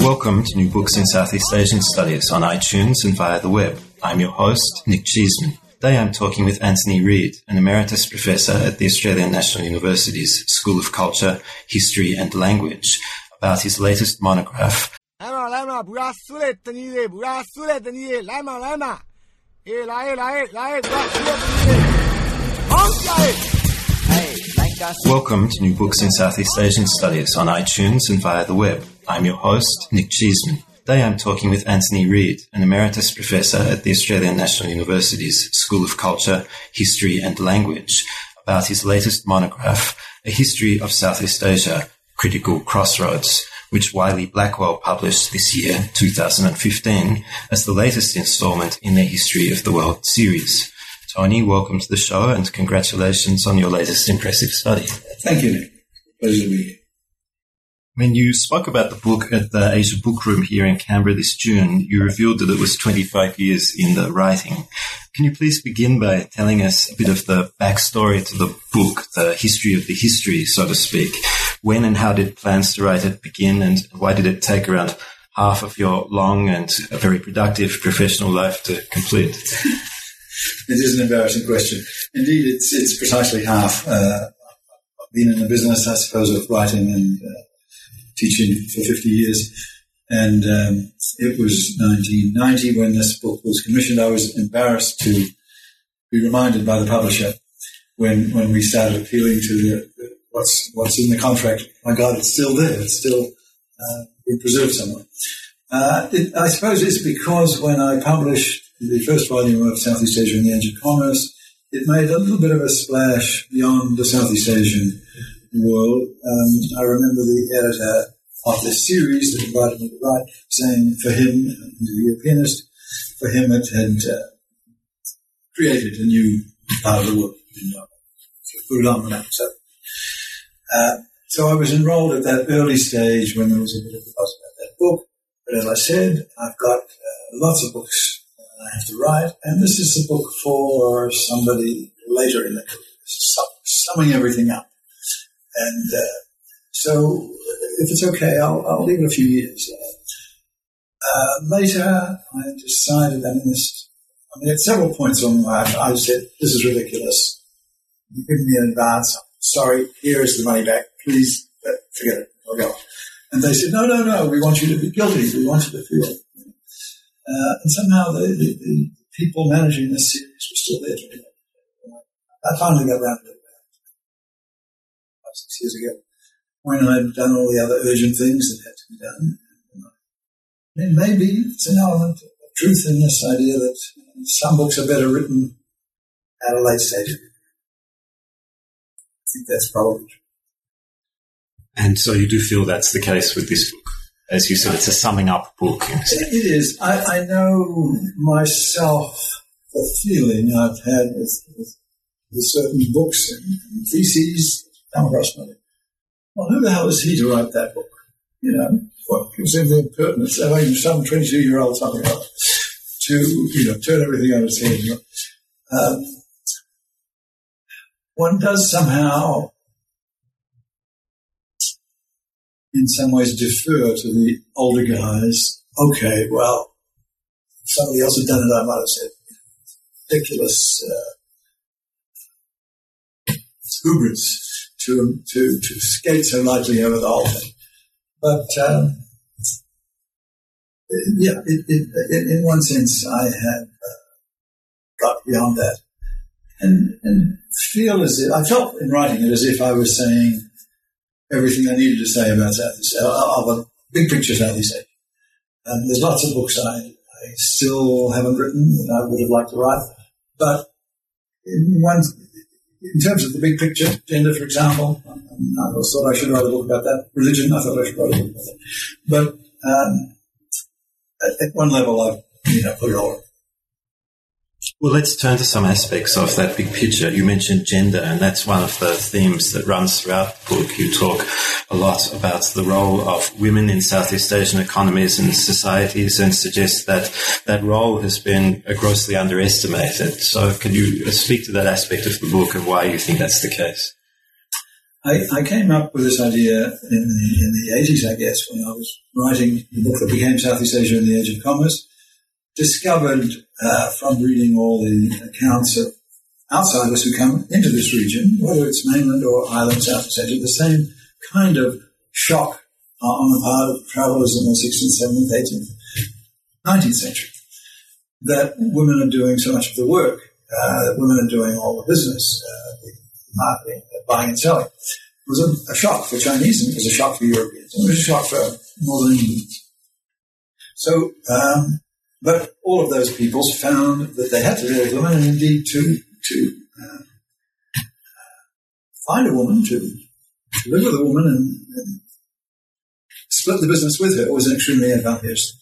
Welcome to New Books in Southeast Asian Studies on iTunes and via the web. I'm your host, Nick Cheesman. Today I'm talking with Anthony Reid, an emeritus professor at the Australian National University's School of Culture, History and Language, about his latest monograph, La la la Welcome to New Books in Southeast Asian Studies on iTunes and via the web. I'm your host, Nick Cheesman. Today I'm talking with Anthony Reid, an emeritus professor at the Australian National University's School of Culture, History and Language about his latest monograph, A History of Southeast Asia, Critical Crossroads, which Wiley Blackwell published this year, 2015, as the latest installment in their History of the World series. Tony, welcome to the show and congratulations on your latest impressive study. Thank you, Nick. Pleasure to be here. When you spoke about the book at the Asia Book Room here in Canberra this June, you revealed that it was 25 years in the writing. Can you please begin by telling us a bit of the backstory to the book, the history of the history, so to speak? When and how did plans to write it begin and why did it take around half of your long and very productive professional life to complete? It is an embarrassing question. Indeed, it's it's precisely half. Uh, I've been in the business, I suppose, of writing and uh, teaching for 50 years. And um, it was 1990 when this book was commissioned. I was embarrassed to be reminded by the publisher when when we started appealing to the, the what's what's in the contract. My God, it's still there. It's still uh, been preserved somewhere. Uh, it, I suppose it's because when I published the first volume of Southeast Asia and the Age of Commerce, it made a little bit of a splash beyond the Southeast Asian world. Um, I remember the editor of this series that invited me to write saying for him, a Europeanist, for him it had uh, created a new part of the world. You know, uh, so I was enrolled at that early stage when there was a bit of a buzz about that book. But as I said, I've got uh, lots of books I have to write, and this is a book for somebody later in the career, sum, summing everything up. And uh, so, if it's okay, I'll, I'll leave it a few years. Uh, later, I decided, I mean, this, I mean, at several points on my life, I said, this is ridiculous. You've given me an advance. Sorry, here is the money back. Please uh, forget it. I'll go. And they said, no, no, no, we want you to be guilty. We want you to feel. Uh, and somehow the, the, the, people managing this series were still there. I finally got around to it about six years ago when I'd done all the other urgent things that had to be done. And maybe it's an element of truth in this idea that some books are better written at a late stage. Think that's probably true. And so you do feel that's the case with this book? As you said, it's a summing up book. It is. I, I know myself the feeling I've had with, with, with certain books and, theses come across my Well, who the hell is he to write that book? You know, what gives him the impertinence? I mean, some 22 year old something like to, you know, turn everything on its head. Um, one does somehow in some ways defer to the older guys. Okay, well, if somebody else had done it, I might have said ridiculous uh, hubris to, to to skate so lightly over the whole thing. But um, yeah, it, it, in one sense, I have uh, got beyond that, and and feel as if I felt in writing it as if I was saying everything I needed to say about Southeast Asia, of a big picture Southeast Asia. And there's lots of books I, I still haven't written that I would have liked to write. But in one, in terms of the big picture, gender, for example, I thought I should write a book about that. Religion, I thought I should write a book about that. But um, at, at, one level, I've you know put it all well, let's turn to some aspects of that big picture. You mentioned gender, and that's one of the themes that runs throughout the book. You talk a lot about the role of women in Southeast Asian economies and societies and suggest that that role has been grossly underestimated. So, can you speak to that aspect of the book and why you think that's the case? I, I, came up with this idea in the, in the 80s, I guess, when I was writing the book that became Southeast Asia and the Age of Commerce discovered uh, from reading all the accounts of outsiders who come into this region, whether it's mainland or island Southeast Asia, the same kind of shock uh, on the part of travellers in the 16th, 17th, 18th, 19th century that women are doing so much of the work, uh, that women are doing all the business, uh, the marketing, buying and selling. It was a, a, shock for Chinese and it was a shock for Europeans and it was a shock for Northern Indians. So um, but all of those peoples found that they had to deal with women, and indeed to to uh, find a woman to, live with a woman and, and, split the business with her was an extremely advantageous.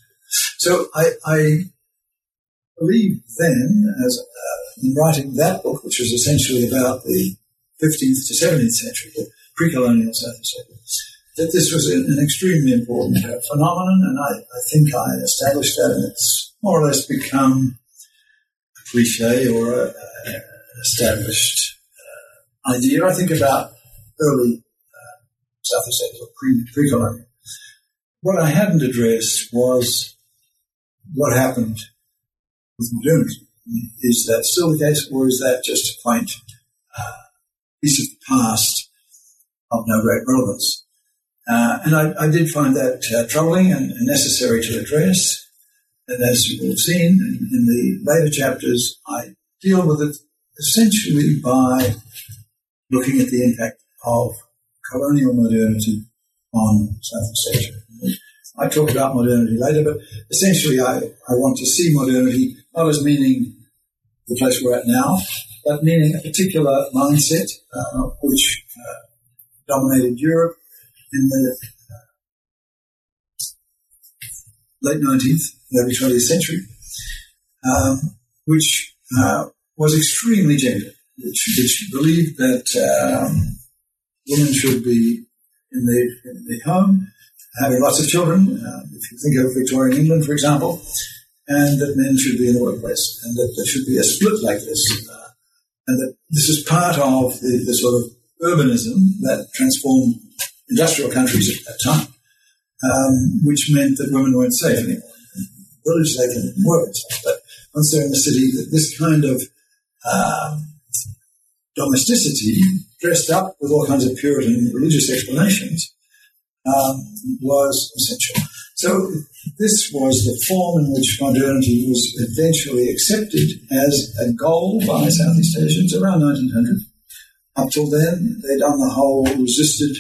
So I, I believe then, as uh, in writing that book, which was essentially about the 15th to 17th century, the pre-colonial Southeast Asia, that this was an, extremely important uh, phenomenon, and I, I, think I established that, and it's more or less become a cliche or a, an established uh, idea. I think about early uh, Southeast Asia, pre, pre-colonial. What I hadn't addressed was what happened with modernity. Is that still the case, or is that just a quaint uh, piece of the past of no great relevance? Uh, and I, I, did find that uh, troubling and necessary to address. And as you will have seen in, in, the later chapters, I deal with it essentially by looking at the impact of colonial modernity on Southeast Asia. I talk about modernity later, but essentially I, I want to see modernity not as meaning the place we're at now, but meaning a particular mindset uh, which uh, dominated Europe in the late 19th, early 20th century, um, which uh, was extremely gendered, which believed that um, women should be in the, in the home, having lots of children, uh, if you think of Victorian England, for example, and that men should be in the workplace, and that there should be a split like this, uh, and that this is part of the, the sort of urbanism that transformed industrial countries at that time, um, which meant that women weren't safe anymore. In village they can work but once they're in the city, this kind of um, domesticity, dressed up with all kinds of Puritan religious explanations, um, was essential. So this was the form in which modernity was eventually accepted as a goal by Southeast Asians around 1900. Up till then, they'd on the whole resisted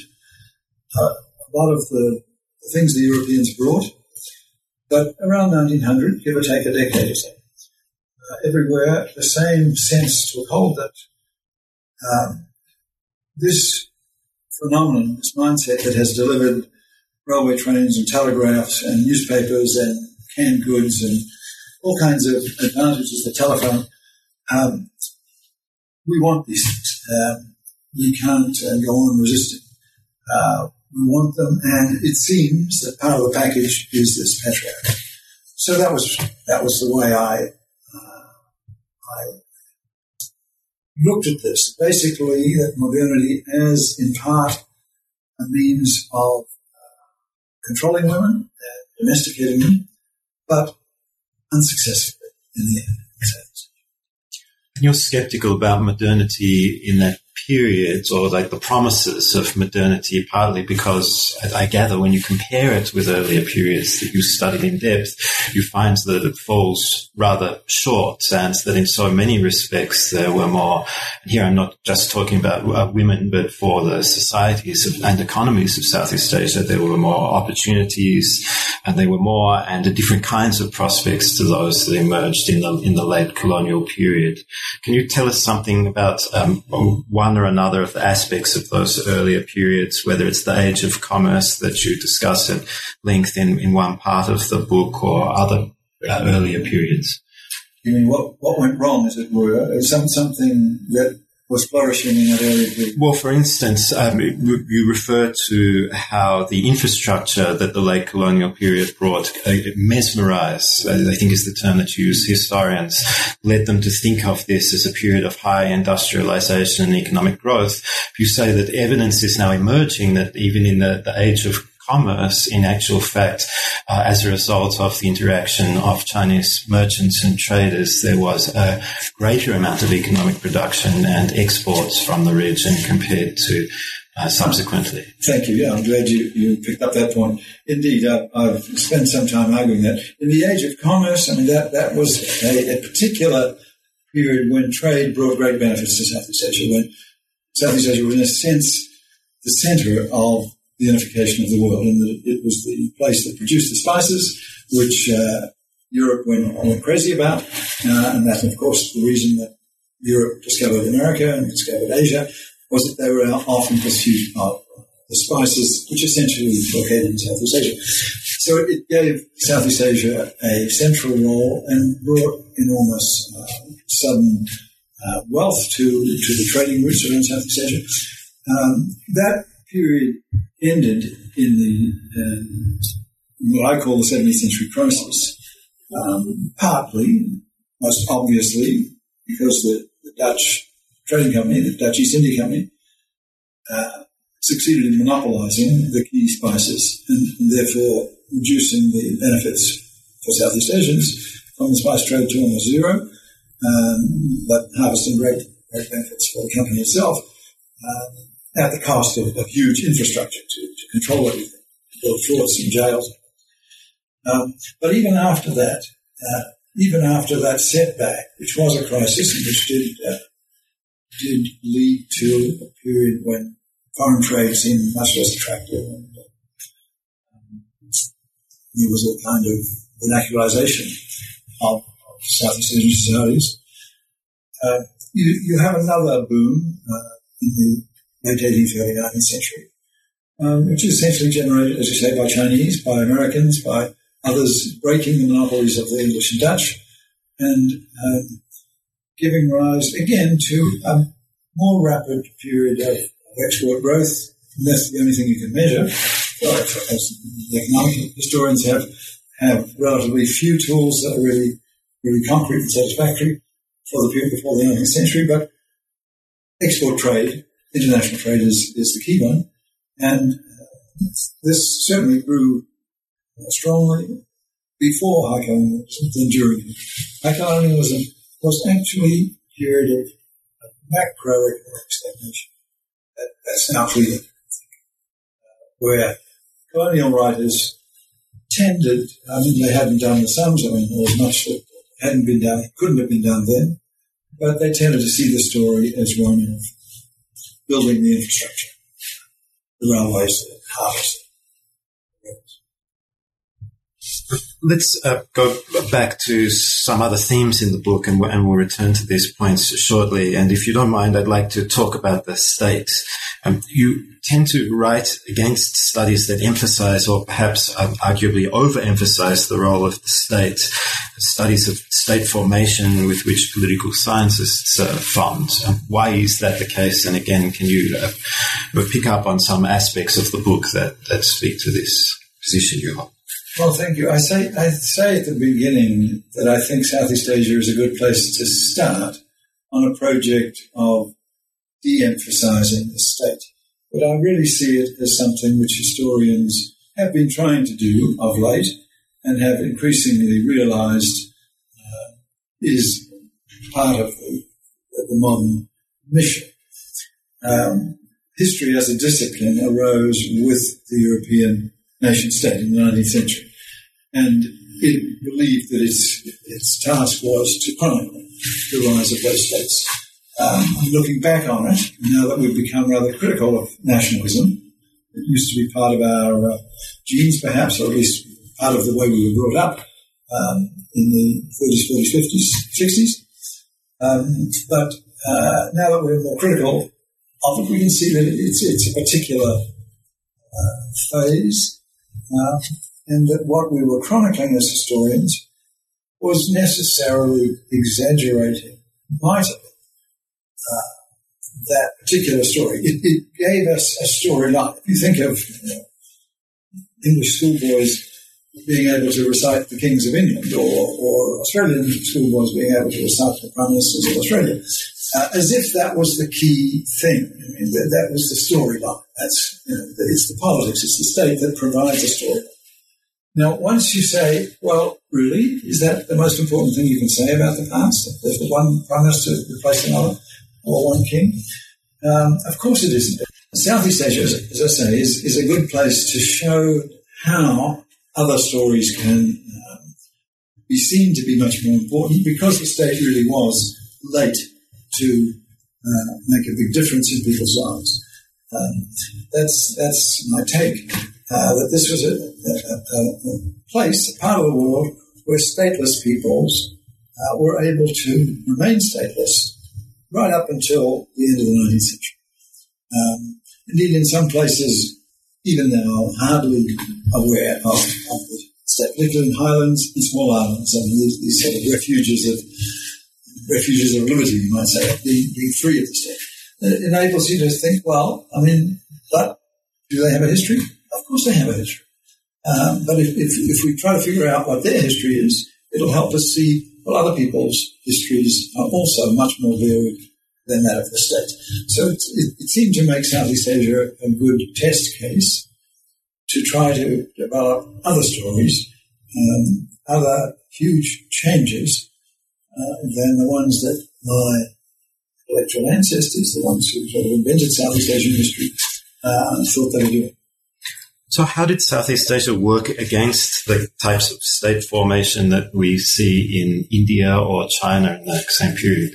uh, a lot of the things the Europeans brought. But around 1900, give or take a decade or so, uh, everywhere the same sense took hold that um, this phenomenon, this mindset that has delivered railway trains and telegraphs and newspapers and canned goods and all kinds of advantages, the telephone, um, we want these things. Um, we can't uh, go on resisting. Uh, we want them, and it seems that part of the package is this patriarchy. So that was that was the way I uh, I looked at this. Basically, that modernity as in part a means of uh, controlling women and domesticating them, but unsuccessfully in the end. You're skeptical about modernity in that periods or like the promises of modernity, partly because I gather when you compare it with earlier periods that you studied in depth, you find that it falls rather short and that in so many respects there were more, and here I'm not just talking about uh, women, but for the societies of, and economies of Southeast Asia, there were more opportunities and there were more and different kinds of prospects to those that emerged in the, in the late colonial period. Can you tell us something about um, one or another of the aspects of those earlier periods, whether it's the age of commerce that you discuss at length in, in one part of the book or other uh, earlier periods? You mean what, what went wrong, as it were? Some, something that was flourishing in that area? Well, for instance, um, you refer to how the infrastructure that the late colonial period brought uh, mesmerized, I think is the term that you use, historians, led them to think of this as a period of high industrialization and economic growth. You say that evidence is now emerging that even in the, the age of commerce in actual fact, uh, as a result of the interaction of Chinese merchants and traders, there was a greater amount of economic production and exports from the region compared to uh, subsequently. Thank you. Yeah, I'm glad you, you picked up that point. Indeed, I, I've spent some time arguing that. In the age of commerce, I mean, that, that was a, a particular period when trade brought great benefits to Southeast Asia, when Southeast Asia was, in a sense, the center of the unification of the world, and that it was the place that produced the spices, which uh, Europe went, went crazy about, uh, and that, of course, the reason that Europe discovered America and discovered Asia was that they were often pursuit of the spices, which essentially located in Southeast Asia. So it gave Southeast Asia a central role and brought enormous uh, sudden uh, wealth to, to the trading routes around Southeast Asia. Um, that period ended in the um, what I call the 17th century crisis, um, partly, most obviously, because the, the, Dutch trading company, the Dutch East India Company, uh, succeeded in monopolizing the key spices and, and, therefore reducing the benefits for Southeast Asians from the spice trade to almost zero, um, but harvesting great, great benefits for the company itself. Um, at the cost of, of huge infrastructure to, to, control everything, build forts and jails. Um, but even after that, uh, even after that setback, which was a crisis and which did uh, did lead to a period when foreign trade seemed much less attractive, and um, there was a kind of vernacularization of, of Southeast Asian societies. Uh, you, you have another boom uh, in the late 18th, early 19th century, um, which is essentially generated, as you say, by Chinese, by Americans, by others breaking the monopolies of the English and Dutch, and um, giving rise again to a more rapid period of, export growth. And that's the only thing you can measure. Well, as economic historians have have relatively few tools that are really really concrete and satisfactory for the period before the 19th century, but export trade international trade is, is the key one. And uh, this certainly grew strongly before colonialism than during. High colonialism was actually a period of macroeconomic stagnation. That's now clear, where colonial writers tended, I mean, they hadn't done the sums, I mean, there was much that hadn't been done, couldn't have been done then, but they tended to see the story as one of building the infrastructure, the railways, the harvest. Let's uh, go back to some other themes in the book, and, and, we'll return to these points shortly. And if you don't mind, I'd like to talk about the state. Um, you tend to write against studies that emphasize, or perhaps arguably overemphasize, the role of the state. Studies of state formation with which political scientists uh, fund. Um, why is that the case? And again, can you uh, pick up on some aspects of the book that, that speak to this position you hold? Well, thank you. I say I say at the beginning that I think Southeast Asia is a good place to start on a project of de-emphasizing the state. But I really see it as something which historians have been trying to do of late and have increasingly realized uh, is part of the, the modern mission. um, history as a discipline arose with the European nation state in the 19th century. And it believed that its, its task was to chronicle the rise of those states. Um, looking back on it, now that we've become rather critical of nationalism, it used to be part of our uh, genes, perhaps, or at least part of the way we were brought up um, in the 30s, 40s, 50s, 60s. Um, but uh, now that we're more critical of it, we can see that it's, it's a particular uh, phase, uh, and that what we were chronicling as historians was necessarily exaggerating mightily uh, that particular story. It, it, gave us a storyline. If you think of you know, English schoolboys being able to recite the Kings of England or, or Australian schoolboys being able to recite the Prime Ministers of Australia, uh, as if that was the key thing. I mean, that, that was the storyline. That's, you know, it's the politics, it's the state that provides the story. Now, once you say, well, really, is that the most important thing you can say about the past? There's one prime minister replaced another, or one king? Um, of course it isn't. Southeast Asia, as I say, is, is a good place to show how other stories can um, be seen to be much more important because the state really was late to uh, make a big difference in people's lives. Um, that's that's my take. Uh, that this was a, a, a, place, a part of the world where stateless peoples uh, were able to remain stateless right up until the end of the 19th century. Um, indeed, in some places, even now hardly aware of, of the state, particularly in highlands and small islands, and these, these sort of refuges of refuges of liberty, you might say, being, being free of the state. It enables you to think, well, I mean, but do they have a history? Of course they have a history. Um, but if, if, if, we try to figure out what their history is, it'll help us see well, other people's histories are also much more varied than that of the state. So it, it, it seemed to make Southeast Asia a good test case to try to develop other stories, um, other huge changes uh, than the ones that my intellectual ancestors, the ones who sort of invented Southeast Asian history, uh, thought they were doing. So, how did Southeast Asia work against the types of state formation that we see in India or China in that same period?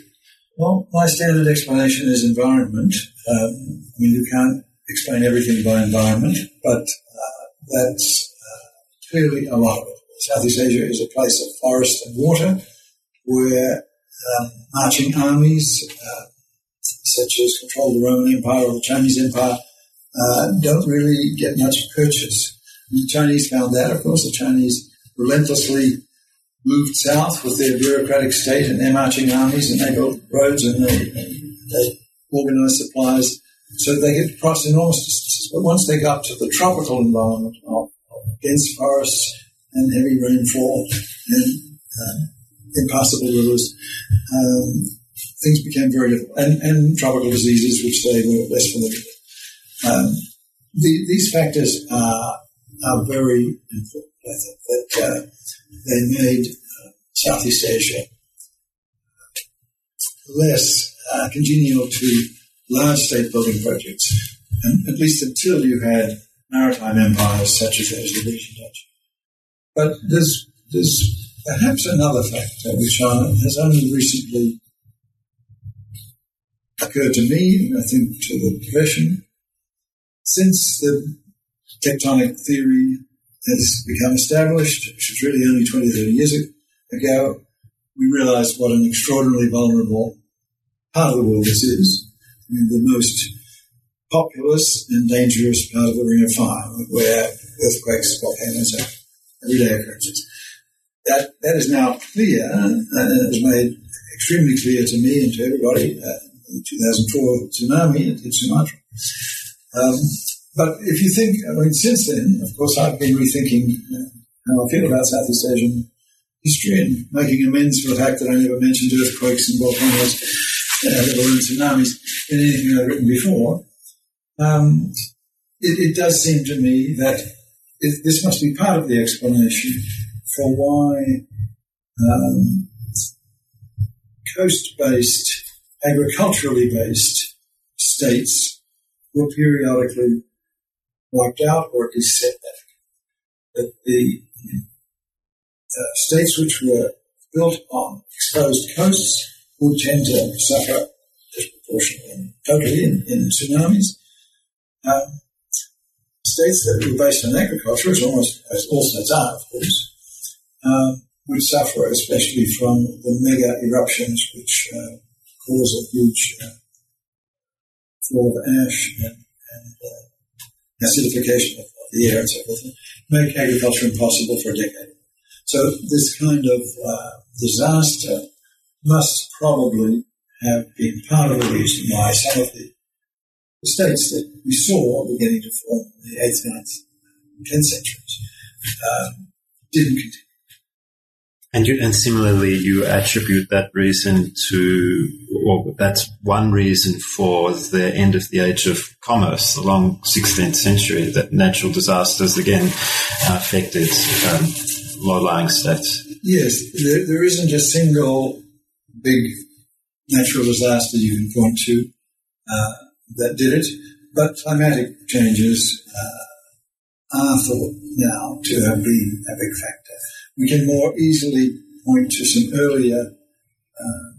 Well, my standard explanation is environment. Um, I mean, you can't explain everything by environment, but uh, that's uh, clearly a lot of it. Southeast Asia is a place of forest and water where um, marching armies, uh, such as control the Roman Empire or the Chinese Empire, uh, don't really get much purchase. And the Chinese found that, of course. The Chinese relentlessly moved south with their bureaucratic state and their marching armies, and they built roads and they, they organized supplies so they could cross enormous distances. But once they got to the tropical environment of, of dense forests and heavy rainfall and uh, impassable rivers, um, things became very difficult. And, and, tropical diseases, which they were less familiar with. Um, the, these factors are, are very important. I think that uh, they made uh, Southeast Asia less uh, congenial to large state building projects, and at least until you had maritime empires such as the Dutch. But there's, there's perhaps another factor which has only recently occurred to me, and I think to the profession, since the tectonic theory has become established, which was really only 20, 30 years ago, we realized what an extraordinarily vulnerable part of the world this is. I mean, the most populous and dangerous part of the Ring of Fire, where earthquakes, volcanoes are everyday occurrences. That, that is now clear, and it was made extremely clear to me and to everybody uh, in 2004 tsunami in Sumatra. Um, but if you think, I mean, since then, of course, I've been rethinking uh, how I feel about Southeast Asian history and making amends for the fact that I never mentioned earthquakes and volcanoes, uh, let tsunamis, in anything I've written before. Um, it, it, does seem to me that it, this must be part of the explanation for why um, coast-based, agriculturally based states were periodically wiped out or at. That the uh, states which were built on exposed coasts would tend to suffer disproportionately, totally in, in tsunamis. Um, states that were based on agriculture, as almost as all states are, of course, um, would suffer, especially from the mega eruptions which uh, cause a huge uh, of ash and, and uh, acidification of, of, the air and so forth, make agriculture impossible for a decade. So this kind of uh, disaster must probably have been part of the reason why some of the, the states that we saw beginning to form in the 8th, 9th, 10th centuries um, didn't continue. And you, and similarly, you attribute that reason to, well, that's one reason for the end of the age of commerce, the long 16th century, that natural disasters again affected um, low-lying states. Yes, there, there isn't a single big natural disaster you can point to uh, that did it, but climatic changes uh, are thought now to have been a big factor. We can more easily point to some earlier uh,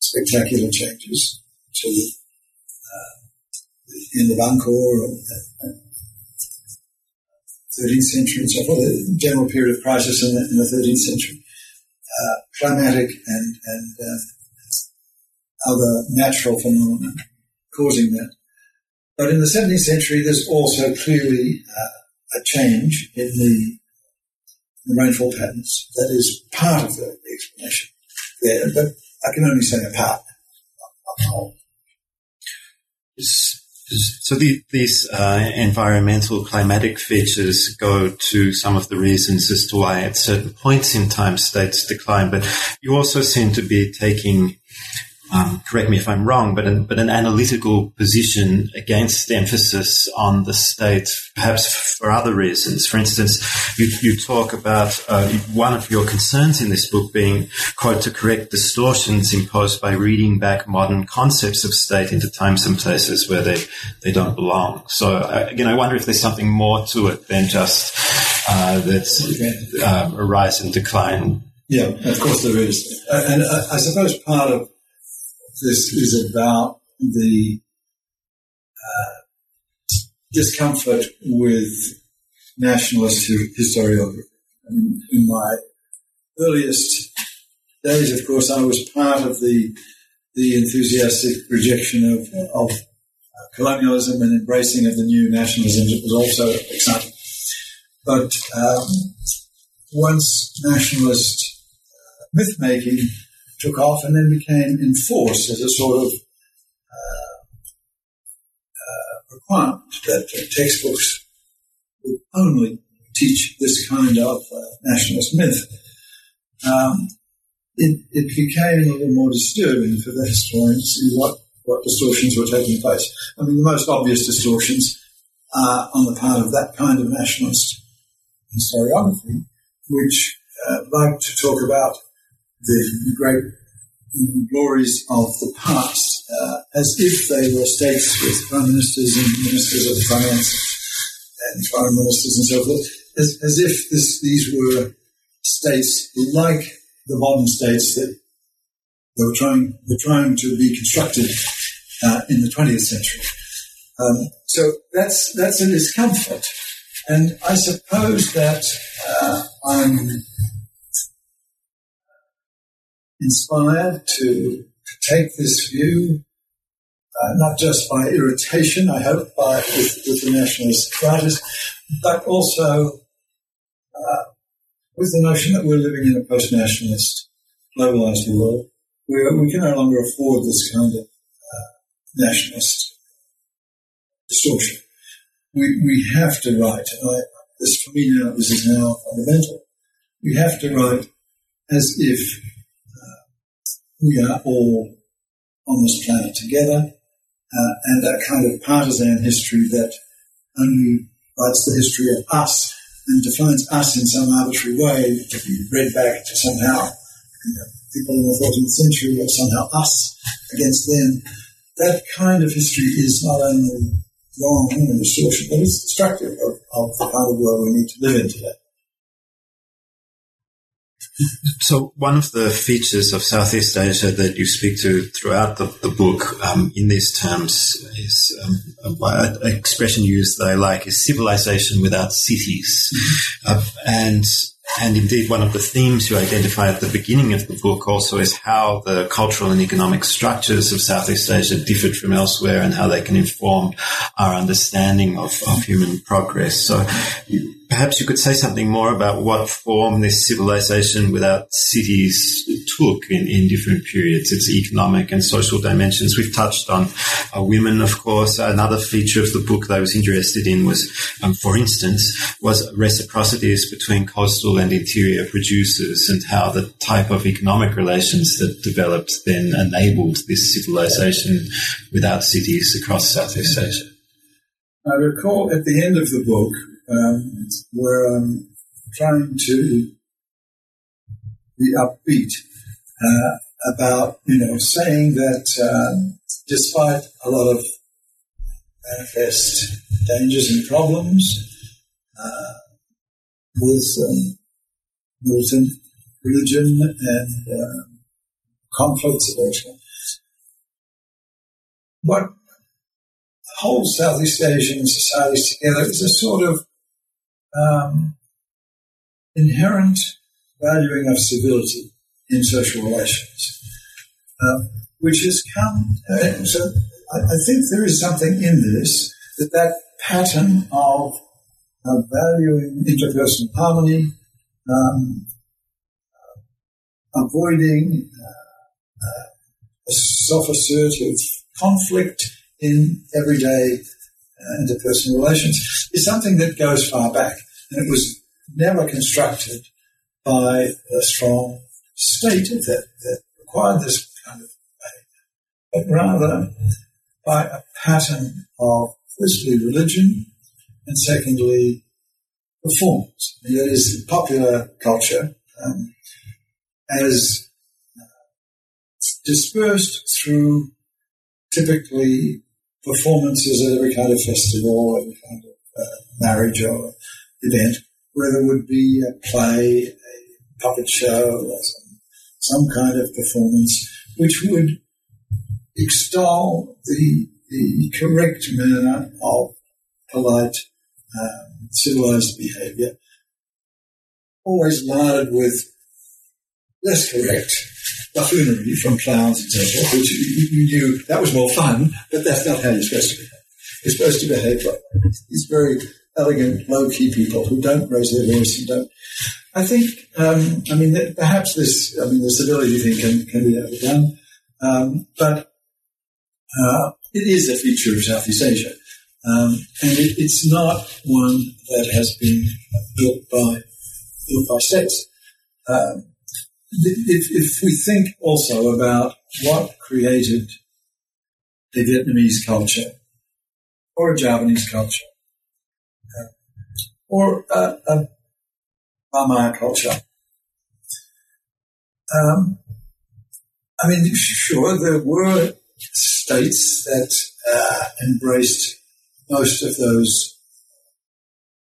spectacular changes to uh, in the end or 13th century and so forth, the general period of crisis in the, in the 13th century. Uh, climatic and, and uh, other natural phenomena causing that. But in the 17th century, there's also clearly uh, a change in the, rainfall patterns that is part of the, the explanation but I can only say a part. So the, these uh, environmental climatic features go to some of the reasons as to why at certain points in time states decline, but you also seem to be taking um, correct me if I'm wrong, but an, but an analytical position against emphasis on the state, perhaps for other reasons. For instance, you, you talk about uh, one of your concerns in this book being, quote, to correct distortions imposed by reading back modern concepts of state into times and places where they, they don't belong. So, uh, again, I wonder if there's something more to it than just uh, that um, and decline. Yeah, of course there is. and I suppose part of this is about the uh, discomfort with nationalist historiography. Mean, in my earliest days, of course, I was part of the the enthusiastic rejection of, of colonialism and embracing of the new nationalism. It was also exciting. But um, once nationalist uh, myth making took off and then became enforced as a sort of uh, uh, requirement that textbooks would only teach this kind of uh, nationalist myth. Um, it, it, became a little more disturbing for the historian to see what, what distortions were taking place. I mean, the most obvious distortions are on the part of that kind of nationalist historiography, which uh, like to talk about the great glories of the past uh, as if they were states with prime ministers and ministers of finance and foreign ministers and so forth, as, as if this, these were states like the modern states that they were trying, were trying to be constructed uh, in the 20th century. Um, so that's, that's a discomfort. And I suppose that uh, I'm inspired to, take this view, uh, not just by irritation, I hope, by, with, with the nationalist writers, but also uh, with the notion that we're living in a post-nationalist, globalized world where we can no longer afford this kind of uh, nationalist distortion. We, we have to write, and I, this for me now, this is now fundamental. We have to write as if we are all on this planet together, uh, and that kind of partisan history that only writes the history of us and defines us in some arbitrary way to be read back to somehow you know, people in the 14th century or somehow us against them. that kind of history is not only wrong and distortion, but it's destructive of, of the kind of world we need to live in today. So one of the features of Southeast Asia that you speak to throughout the, the book um, in these terms is um, an expression used that I like is civilization without cities. Mm-hmm. Uh, and and indeed, one of the themes you identify at the beginning of the book also is how the cultural and economic structures of Southeast Asia differed from elsewhere and how they can inform our understanding of, of human progress. So perhaps you could say something more about what form this civilization without cities took in, in different periods, its economic and social dimensions. We've touched on uh, women, of course. Another feature of the book that I was interested in was, um, for instance, was reciprocities between coastal and interior producers and how the type of economic relations that developed then enabled this civilization without cities across Southeast Asia. I recall at the end of the book, um, where I'm trying to be upbeat uh, about, you know, saying that uh, despite a lot of manifest dangers and problems uh, with um, religion and uh, conflicts of what holds Southeast Asian societies together is a sort of um, inherent valuing of civility in social relations, uh, which has come. Uh, so I, I, think there is something in this that that pattern of uh, valuing interpersonal harmony, um, avoiding uh, uh, self-assertive conflict in everyday uh, interpersonal relations is something that goes far back. And it was never constructed by a strong state that, that required this kind of behavior, but rather by a pattern of firstly religion and secondly performance. That is popular culture um, as dispersed through typically performances at every kind of festival, every kind of uh, marriage or event, where there would be a play, a puppet show, some, some kind of performance, which would extol the, the correct manner of polite, um, civilized behavior, always larded with less correct buffoonery from clowns, etc., which you, you, knew that was more fun, but that's not how you're supposed to behave. You're supposed to behave like these very elegant, low-key people who don't raise their voice and don't. I think, um, I mean, perhaps this, I mean, the civility thing can, can be overdone, um, but uh, it is a feature of Southeast Asia. Um, and it, it's not one that has been built by built by states. Um, if, if we think also about what created the Vietnamese culture or a Javanese culture uh, or a, a culture, um, I mean, sure, there were states that uh, embraced most of those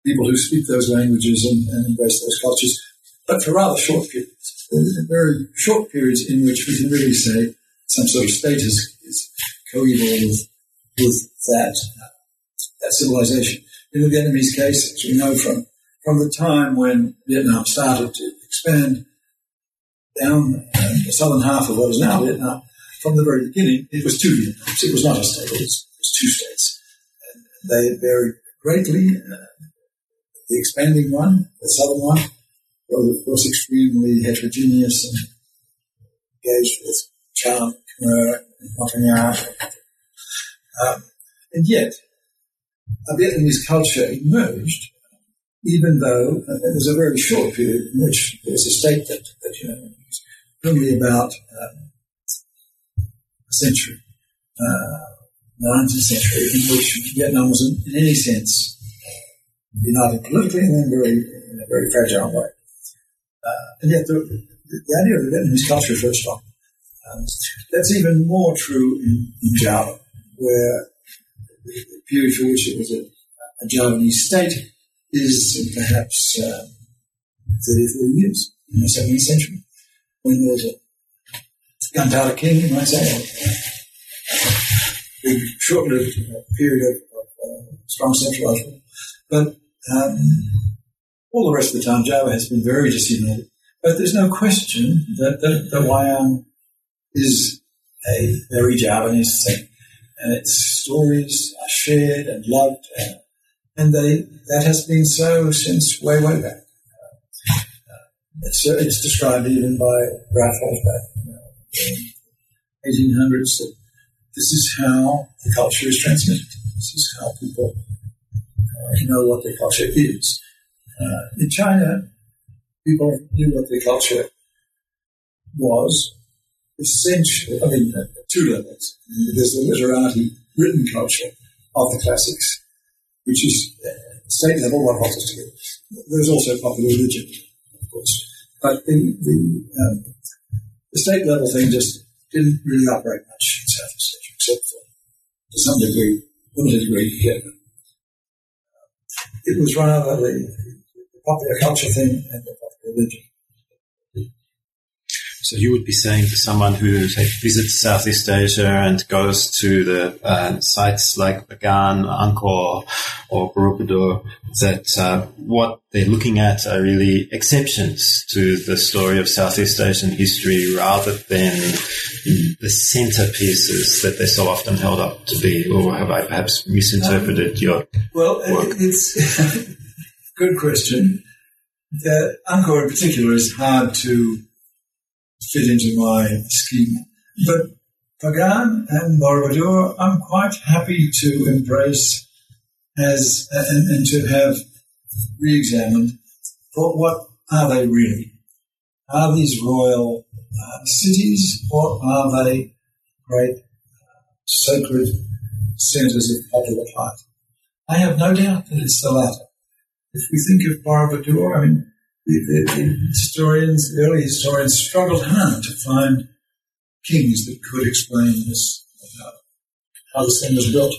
people who speak those languages and, and embrace those cultures, but for rather short periods very short periods in which we can really say some sort of state is, is coeval with, with that, that civilization. In the Vietnamese case, as we know from, from the time when Vietnam started to expand down the southern half of what is now Vietnam, from the very beginning, it was two Vietnams. It was not a state, it was, it was two states. And they varied greatly. Uh, the expanding one, the southern one, was, extremely heterogeneous and engaged with Cham, Khmer, Montagnard. Um, and yet, a Vietnamese culture emerged, even though uh, was a very short period in which there was a state that, that you know, was only about um, a century, uh, the 19th century, in which Vietnam was in, in any sense united politically and then very, in a very fragile way. Uh, and yet the, the idea of the Vietnamese culture is very strong. Um, that's even more true in, in Java, where the period for which it was a, a Javanese state is perhaps uh, 30, 40 years in the 17th century, when there was a gunpowder king, you might say, a short-lived period of, of uh, strong centralized rule. But um, all the rest of the time, Java has been very disunited. But there's no question that, that, that Wayang is a very Javanese thing. And its stories are shared and loved, and, and they, that has been so since way, way back. Uh, it's, uh, it's described even by Ralph know, in 1800s that this is how the culture is transmitted. This is how people uh, know what their culture is. Uh, in China, people knew what their culture was essentially, I mean, uh, two levels. There's the literati written culture of the classics, which is uh, state level, what holds together. There's also popular religion, of course. But the, the, um, the state level thing just didn't really operate much in Southeast Asia, except for, to some degree, limited degree here. It was rather the, the popular culture thing and the popular religion. So you would be saying to someone who say, visits Southeast Asia and goes to the uh, sites like Bagan, Angkor, or Borobudur that uh, what they're looking at are really exceptions to the story of Southeast Asian history rather than the centerpieces that they're so often held up to be. Or have I perhaps misinterpreted um, your Well, work? it's good question. The Angkor in particular is hard to fit into my scheme. But Bagan and Borobudur, I'm quite happy to embrace as and, and to have re-examined. But what are they really? Are these royal uh, cities, or are they great uh, sacred centres of popular piety? I have no doubt that it's the latter. If we think of Borobudur, I mean, the, the, historians, early historians, struggled hard to find kings that could explain this, uh, how this thing was built,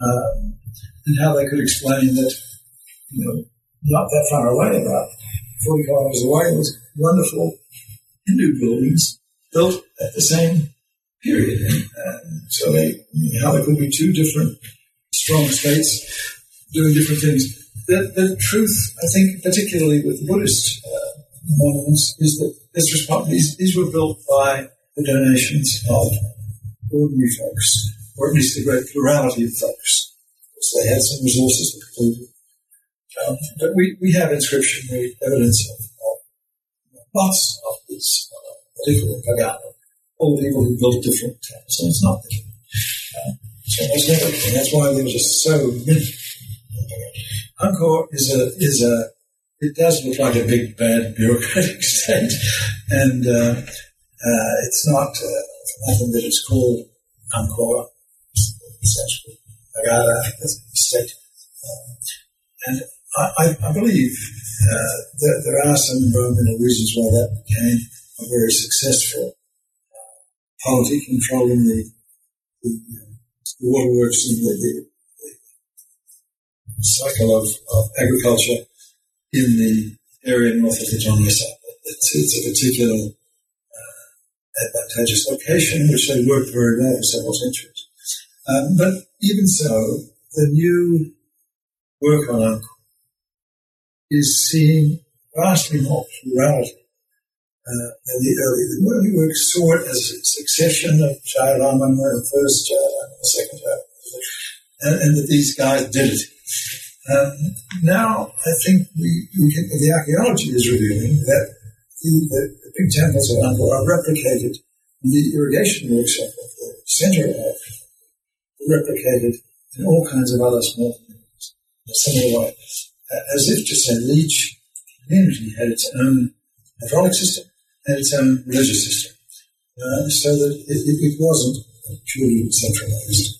um, and how they could explain that, you know, not that far away, about 40 kilometers away, was wonderful Hindu buildings built at the same period. And, uh, so they, I mean, how there could be two different strong states doing different things the, the truth, I think, particularly with Buddhist uh, monuments, is that this these, these were built by the donations of ordinary folks, or at least the great plurality of folks. So they had some resources that could um, but we, we have inscription, we evidence of, of lots of these, uh, particularly Pagano, all the people who built different temples, and it's not the uh, so that's, that's why there was just so many. Angkor is a is a it does look like a big bad bureaucratic state, and uh, uh, it's not uh, nothing that is called Angkor. It's actually Nagara as a state, um, and I, I believe uh, there, there, are some environmental reasons why that became a very successful uh, polity controlling the, the, the waterworks and the, the cycle of, of agriculture in the area north of the John It's, it's a particular uh, advantageous location which they worked very well for several centuries. Um, but even so, the new work on Angkor is seeing vastly more plurality uh, than the early. The early work saw it as a succession of Jayavarman, the first Jayavarman, the second Jayavarman, and, and that these guys did it um, now, I think we, we can, the archaeology is revealing that the, the, the big temples of Angkor are replicated the irrigation works of the center of replicated in all kinds of other small communities in a similar way, uh, as if to say each community had its own hydraulic system and its own religious system, uh, so that it, it, it wasn't purely centralized.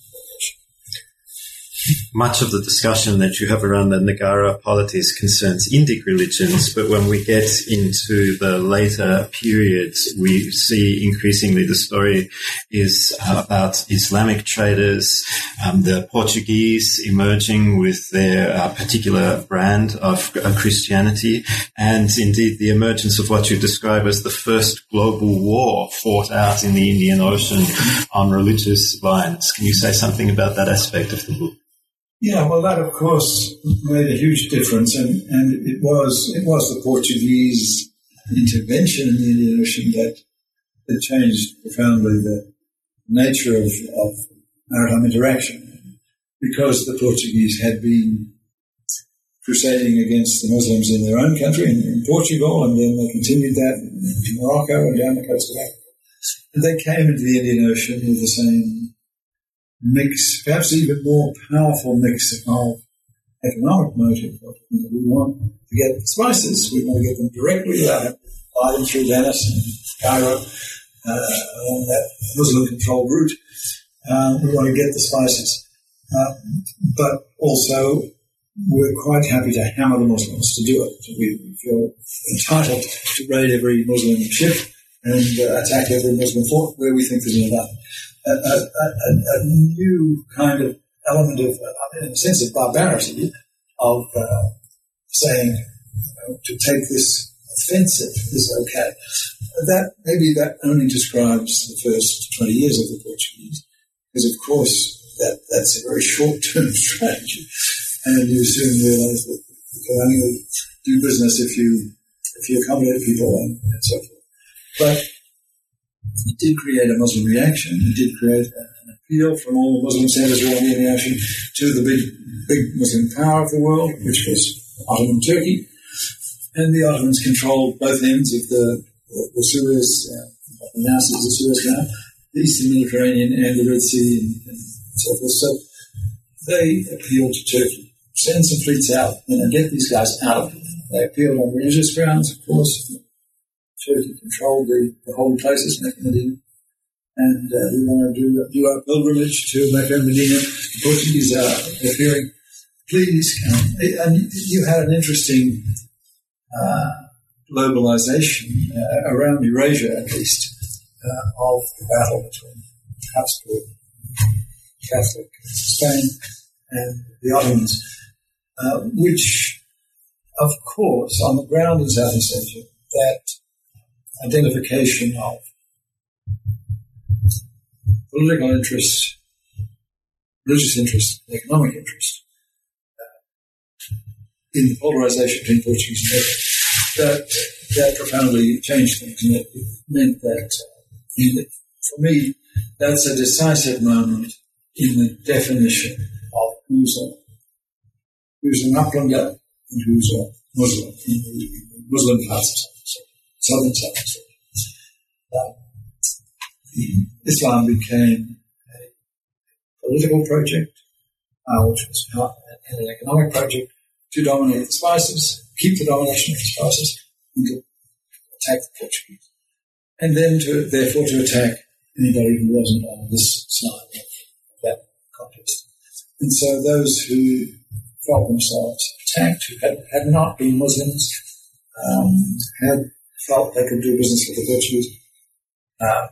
Much of the discussion that you have around the Nagara polities concerns Indic religions, but when we get into the later periods, we see increasingly the story is about Islamic traders, um, the Portuguese emerging with their uh, particular brand of uh, Christianity, and indeed the emergence of what you describe as the first global war fought out in the Indian Ocean on religious lines. Can you say something about that aspect of the book? Yeah, well, that of course made a huge difference, and, and it was it was the Portuguese intervention in the Indian Ocean that that changed profoundly the nature of, of maritime interaction, because the Portuguese had been crusading against the Muslims in their own country, in, in Portugal, and then they continued that in Morocco and down the coast of Africa. And they came into the Indian Ocean with the same mix, perhaps even more powerful mix of economic motive. We want to get spices. We want to get them directly without buy them through Venice and Cairo uh, along that Muslim-controlled route. Uh, we want to get the spices, uh, but also we're quite happy to hammer the Muslims to do it. We feel entitled to raid every Muslim ship and uh, attack every Muslim fort where we think there's enough a, a, a, new kind of element of, uh, in a sense, of barbarity of uh, saying you know, to take this offensive is okay. That maybe that only describes the first 20 years of the Portuguese, because of course that, that's a very short-term strategy, and you soon realise that you can only do business if you if you accommodate people and, and so forth. But it did create a Muslim reaction. It did create an appeal from all the Muslim centers around the Indian Ocean to the big, big Muslim power of the world, which was Ottoman Turkey. And the Ottomans controlled both ends of the, the Suez, uh, now the Suez Canal, the Eastern Mediterranean and the Red Sea and, and so forth. So they appealed to Turkey. Send some fleets out, you know, get these guys out. They appealed on religious grounds, of course, Turkey control the, the holy places, Mecca Medina. And uh, we want to do, do our pilgrimage to Mecca Medina. The Portuguese are appearing, please come. And you had an interesting uh, globalization uh, around Eurasia, at least, uh, of the battle between Habsburg, Catholic Spain, and the Ottomans, uh, which, of course, on the ground in Southeast Asia, that identification of political interests, religious interests, economic interests uh, in the polarization between Portuguese and American. That, that profoundly changed things and it meant that, uh, for me, that's a decisive moment in the definition of who's a who's an uplander and who's a Muslim in the Muslim of Southern South uh, Islam became a political project, uh, which was not an economic project, to dominate the spices, keep the domination of the spices, and to attack the Portuguese. And then to, therefore, to attack anybody who wasn't on this side of that contest. And so those who felt themselves attacked, who had, had not been Muslims, um, had felt they could do business with the Portuguese, uh,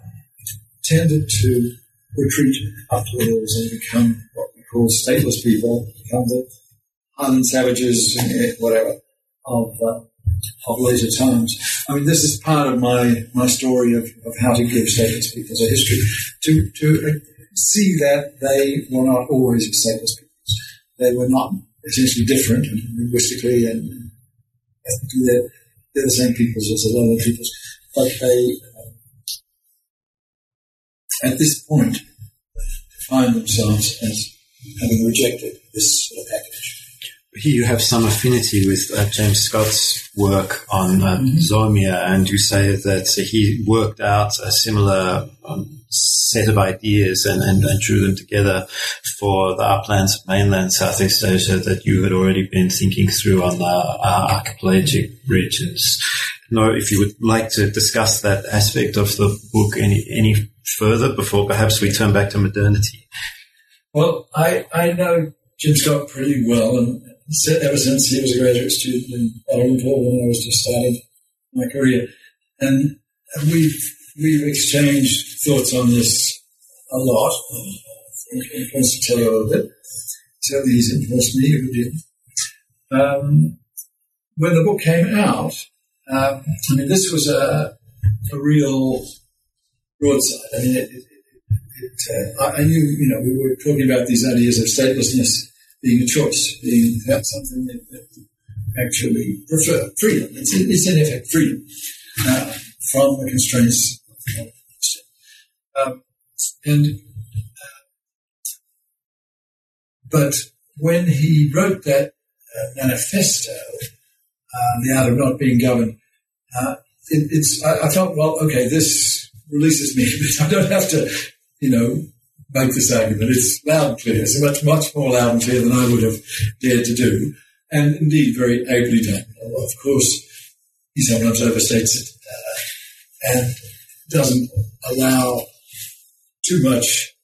tended to retreat up hills and become what we call stateless people, become the savages, whatever, of, uh, of later times. I mean, this is part of my, my story of, of how to give stateless peoples a history, to, to see that they were not always stateless peoples. They were not essentially different linguistically and ethnically. They're, the same peoples as a lot of peoples, but they, um, at this point, find themselves as having rejected this sort of package. Here you have some affinity with uh, James Scott's work on uh, mm-hmm. Zomia, and you say that he worked out a similar um, set of ideas and, and, and, drew them together for the uplands of mainland Southeast Asia that you had already been thinking through on the uh, archipelagic regions. Know if you would like to discuss that aspect of the book any any further before perhaps we turn back to modernity. Well, I, I know Jim Scott pretty well, and ever since he was a graduate student in Lumpur when I was just starting my career, and we've we've exchanged thoughts on this a lot. He wants to tell you a little bit. Certainly, he's influenced me deal. Um, when the book came out, um, I mean, this was a, a real broadside. I mean, it, it, it, uh, I knew, you know, we were talking about these ideas of statelessness being a choice, being something that, that actually prefer freedom. It's, it's in effect freedom uh, from the constraints um, and uh, but when he wrote that uh, manifesto, uh, the art of not being governed, uh, it, it's I, I thought, well, okay, this releases me, but I don't have to, you know, make this argument. It's loud and clear. It's much, much more loud and clear than I would have dared to do. And indeed, very ably done. Of course, he sometimes overstates it uh, and doesn't allow too much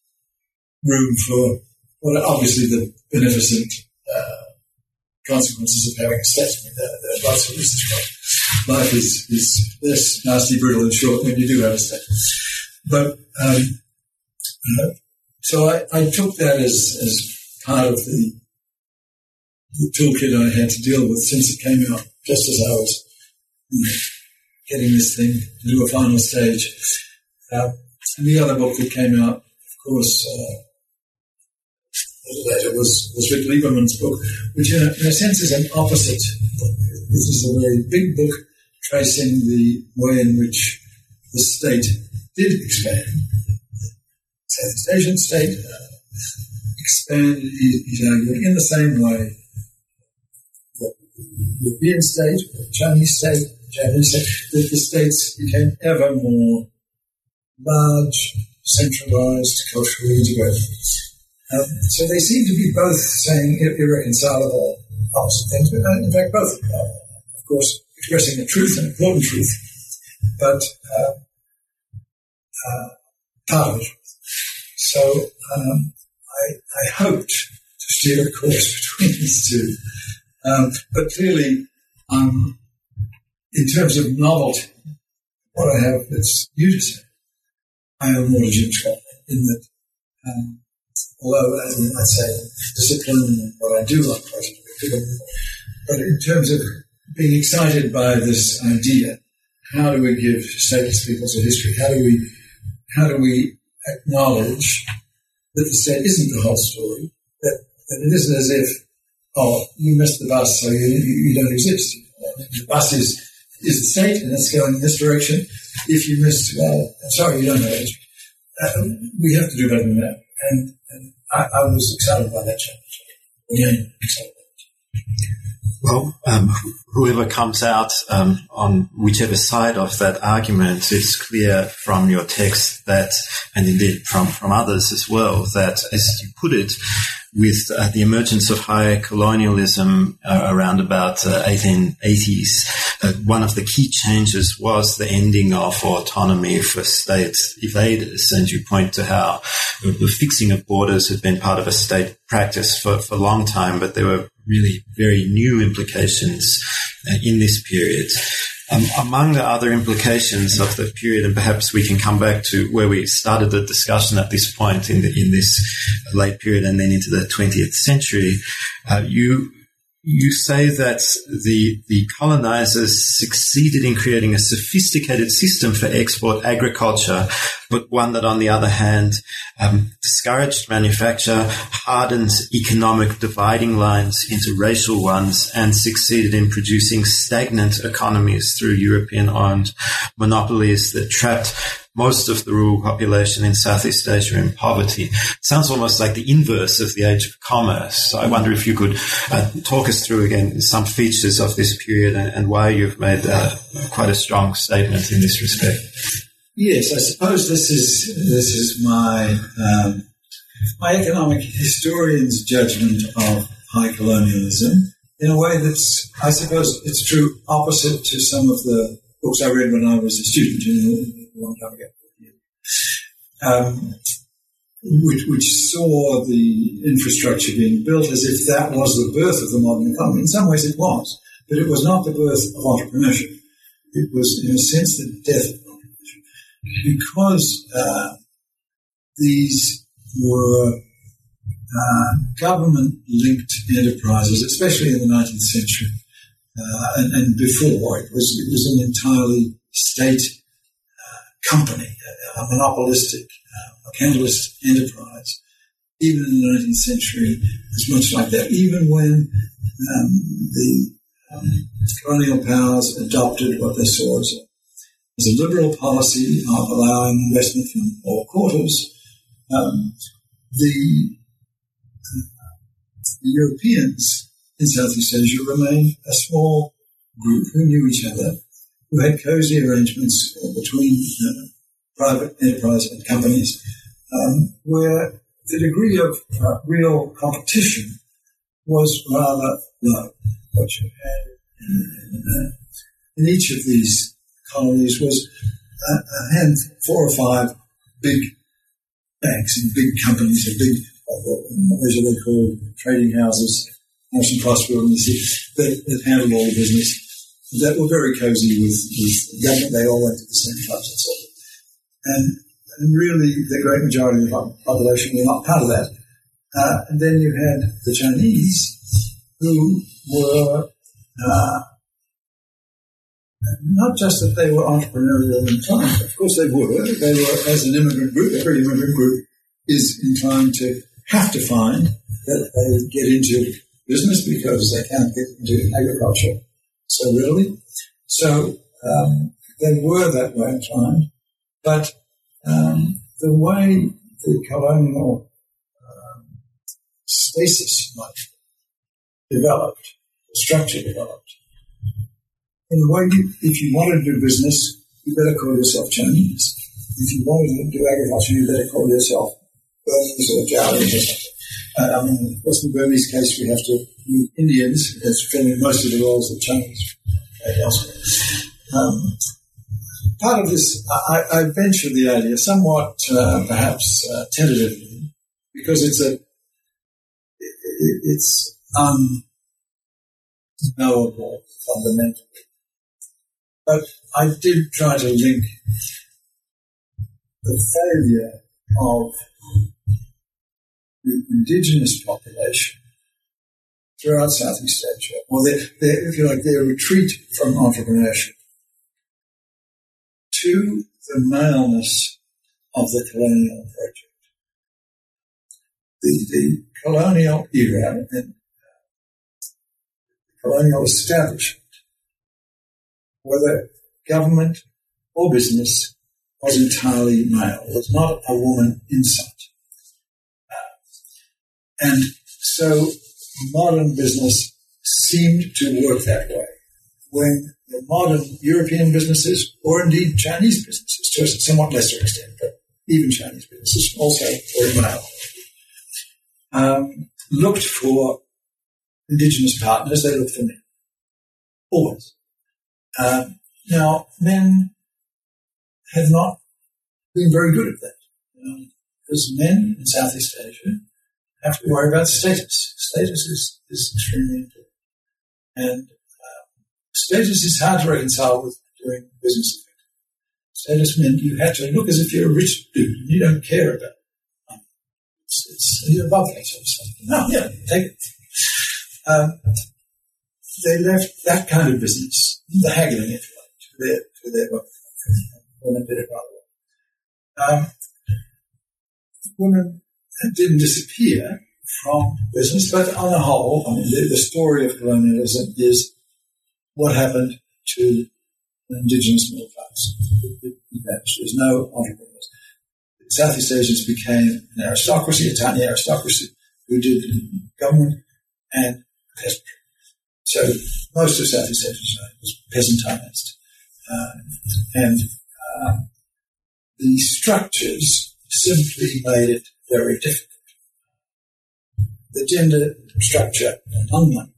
room for, well, obviously the beneficent uh, consequences of having a there, there lots of life is, is less nasty, brutal, and short when you do have a state. But um, uh, so I, I, took that as, as part of the, the, toolkit I had to deal with since it came out, just as I was getting this thing to a final stage. Uh, and the other book that came out, of course, uh, later was, was Vic Lieberman's book, which in a, in a sense is an opposite book. This is a very big book tracing the way in which the state did expand Southeast Asian state uh, expanded, he's arguing, in the same way that the European state, the Chinese state, Japanese that the states became ever more large, centralized, culturally integrated. Um, so they seem to be both saying irreconcilable opposite things, but uh, in fact, both, of course, expressing the truth, an important truth, but uh, uh, part of the truth. So um, I, I, hoped to steer a course between these two. Um, but clearly, um, in terms of novelty, what I have that's new to say, I am more Jim Scott in that, um, although as I'd say discipline what I do like but in terms of being excited by this idea, how do we give stateless peoples a history? How do we how do we acknowledge that the state isn't the whole story, that, that it isn't as if, oh, you missed the bus, so you, you, don't exist. The bus is, is the state, and it's going in this direction. If you missed, well, I'm sorry, you don't have it. Uh, we have to do better than that. And, and I, I, was excited by that challenge. Yeah, excited. Well, um, whoever comes out um, on whichever side of that argument, it's clear from your text that, and indeed from, from others as well, that as you put it, with uh, the emergence of higher colonialism uh, around about uh, 1880s, uh, one of the key changes was the ending of autonomy for state evaders. And you point to how the fixing of borders had been part of a state practice for, for a long time, but there were really very new implications uh, in this period. Um, among the other implications of the period, and perhaps we can come back to where we started the discussion at this point in the, in this late period, and then into the 20th century, uh, you you say that the the colonizers succeeded in creating a sophisticated system for export agriculture, but one that, on the other hand, um, discouraged manufacture, hardened economic dividing lines into racial ones, and succeeded in producing stagnant economies through European-owned monopolies that trapped most of the rural population in Southeast Asia in poverty. Sounds almost like the inverse of the age of commerce. So I wonder if you could uh, talk us through again some features of this period and, and why you've made uh, quite a strong statement in this respect. Yes, I suppose this is this is my um, my economic historian's judgment of high colonialism in a way that's, I suppose, it's true opposite to some of the books I read when I was a student. You know, long time ago. Um, which, which saw the infrastructure being built as if that was the birth of the modern economy. In some ways it was, but it was not the birth of entrepreneurship. It was, in a sense, the death of entrepreneurship. Because uh, these were uh, government linked enterprises, especially in the 19th century uh, and, and, before. It was, it was an entirely state company, a, monopolistic, uh, enterprise. Even in the 19th century, was much like that. Even when um, the um, colonial powers adopted what they saw as a, as a liberal policy of allowing investment from all quarters, um, the, uh, the Europeans in Southeast Asia remained a small group who knew each other, who had cozy arrangements between uh, private enterprise and companies, um, where the degree of uh, real competition was rather low. What you had in, in, each of these colonies was a, a hand, four or five big banks and big companies and big, uh, what they called trading houses National Cross Buildings that, that handled all the business that were very cozy with, with government. They all went to the same clubs and so on. And, and really, the great majority of the population were not part of that. Uh, and then you had the Chinese, who were uh, not just that they were entrepreneurial inclined, of course they were. They were, as an immigrant group, every immigrant group is inclined to have to find that they get into business because they can't get into agriculture so readily. So um, they were that way inclined, but um, the way the colonial um, stasis might developed, the structure developed. In a way, if you wanted to do business, you better call yourself Chinese. If you wanted to do agriculture, you better call yourself Burmese or Javanese I mean, of course, in Burmese case, we have to meet Indians as filling most of the roles of Chinese uh, elsewhere. Um, part of this, I, I venture the idea somewhat, uh, perhaps uh, tentatively, because it's a, it, it's unknowable fundamentally. But I did try to link the failure of the indigenous population throughout Southeast Asia, or their, their, if you like, their retreat from entrepreneurship to the maleness of the colonial project. The, the colonial era and uh, colonial establishment, whether government or business, was entirely male. There was not a woman in sight. And so modern business seemed to work that way. When the modern European businesses, or indeed Chinese businesses, to a somewhat lesser extent, but even Chinese businesses also were male, um, looked for indigenous partners, they looked for men. Always. Um, now, men have not been very good at that. Because men in Southeast Asia have to worry about status. Status is, is extremely important. And um, status is hard to reconcile with doing business. Status meant you had to look as if you're a rich dude and you don't care about it. It's, it's, you're above that sort of stuff. No, yeah, take it. Um, they left that kind of business, the haggling, if you like, to their, to their work. Women did it rather well. Um, women didn't disappear from business, but on the whole, I mean, the, the story of colonialism is what happened to the indigenous middle class. There's no entrepreneurs. Southeast Asians became an aristocracy, a tiny aristocracy, who did the government and peasantry. So most of Southeast Asia was peasantized. Uh, and um, the structures simply made it very difficult. The gender structure among them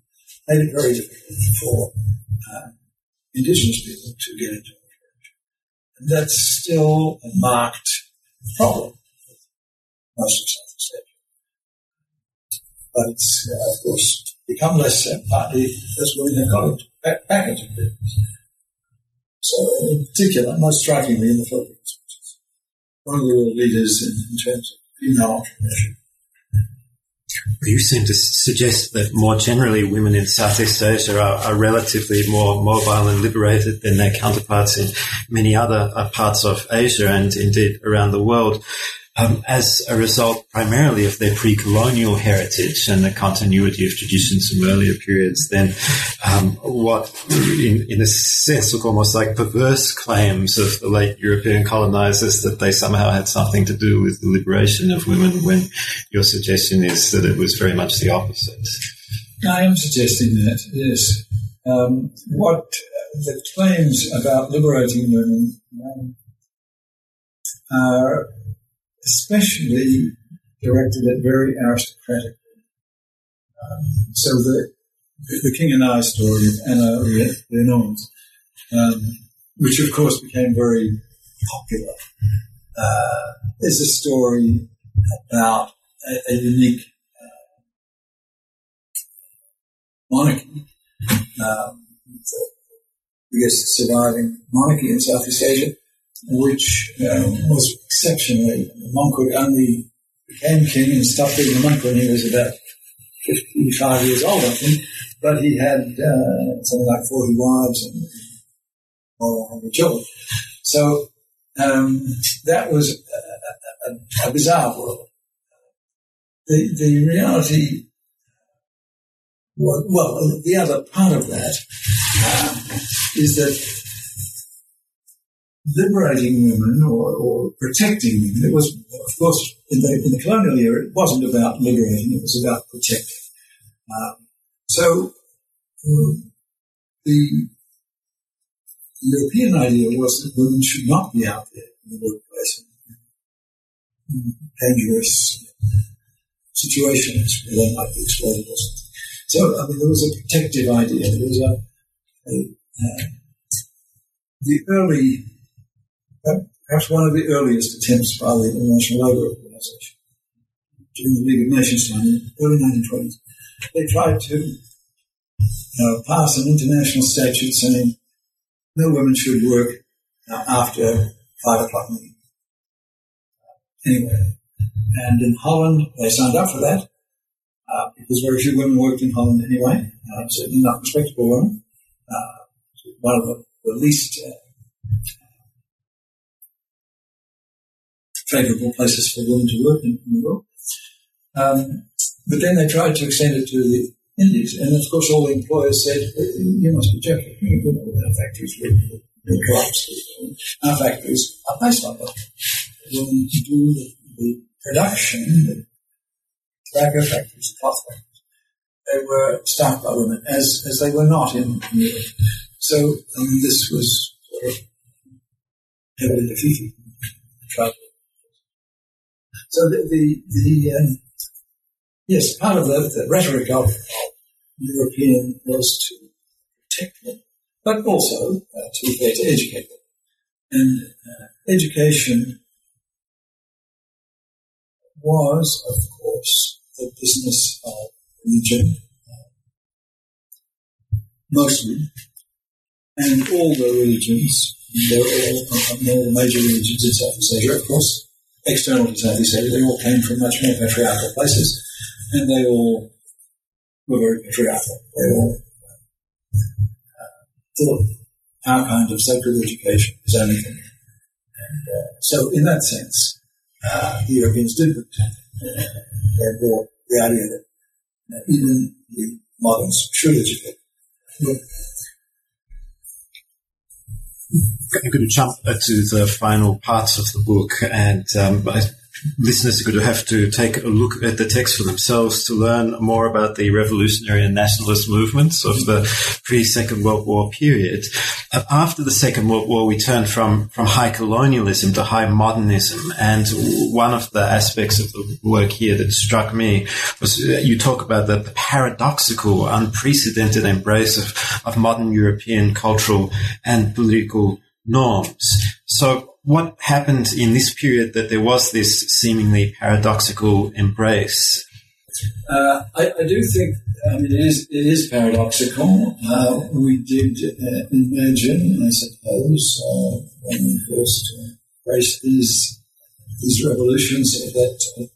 made it very difficult for uh, indigenous people to get into it. And that's still a marked problem. most of Southeast Asia. But it's, uh, of course, become less so, partly as women have got back, back into business. So, in particular, most strikingly in the Philippines, one of the world leaders in, in terms of female entrepreneurship. You seem to suggest that more generally women in Southeast Asia are, are, relatively more mobile and liberated than their counterparts in many other uh, parts of Asia and indeed around the world um, as a result primarily of their pre-colonial heritage and the continuity of traditions from earlier periods then um, what, in, in a sense, look almost like perverse claims of the late European colonizers that they somehow had something to do with the liberation of women when your suggestion is that it was very much the opposite. I am suggesting that, yes. Um, what the claims about liberating women um, are especially directed at very aristocratic. Um, so the, the King and I story of Anna Renaud, um, which of course became very popular, uh, is a story about a, a unique uh, monarchy, um, the biggest surviving monarchy in Southeast Asia, which uh, was exceptionally. The only became king and stopped being a monk when he was about 55 years old, I think. But he had uh, something like 40 wives and more than 100 children. So um, that was a, a, a, bizarre world. The, the reality, well, well, the other part of that uh, is that liberating women or, or protecting women. It was, of course, in the, in the colonial era, it wasn't about liberating, it was about protecting. Um, so um, the European idea was that women should not be out there in the workplace in dangerous situations where they might be exploited or something. So, I mean, there was a protective idea. There was a, a uh, the early perhaps one of the earliest attempts by the International Labour Organization during the League of Nations time in the early 1920s. They tried to uh, pass an international statute saying no women should work uh, after five o'clock evening. Anyway, and in Holland, they signed up for that uh, because very few women worked in Holland anyway, uh, certainly not respectable women. Uh, one of the, the least favourable places for women to work in, in the world. Um, but then they tried to extend it to the Indies, and of course all the employers said, you must be joking. Our factories collapse. Our factories are based on that. Women do the, the production, the tobacco factories, cloth factories, they were staffed by women, as, as they were not in, in Europe. So um, this was sort of heavily defeated. So the, the, the um, yes, part of the, the rhetoric of European was to protect them, but also uh, to be to educate them. And uh, education was, of course, the business of religion, uh, mostly, and all the religions, all, all the major religions in Southeast Asia, of course, external Asia, they all came from much more patriarchal places, and they all were very patriarchal. They all uh, thought our kind of sacred education is men. And uh, so, in that sense, uh, the Europeans did uh, they brought the idea that even the moderns should educate. Going to jump to the final parts of the book, and um, listeners are going to have to take a look at the text for themselves to learn more about the revolutionary and nationalist movements of the pre-Second World War period. Uh, after the Second World War, we turned from, from high colonialism to high modernism. And one of the aspects of the work here that struck me was uh, you talk about the, the paradoxical, unprecedented embrace of, of modern European cultural and political norms. So what happened in this period that there was this seemingly paradoxical embrace? Uh, I, I, do think, I mean, it is, it is paradoxical. Uh, we did uh, imagine, I suppose, uh, when we first embraced these, these revolutions that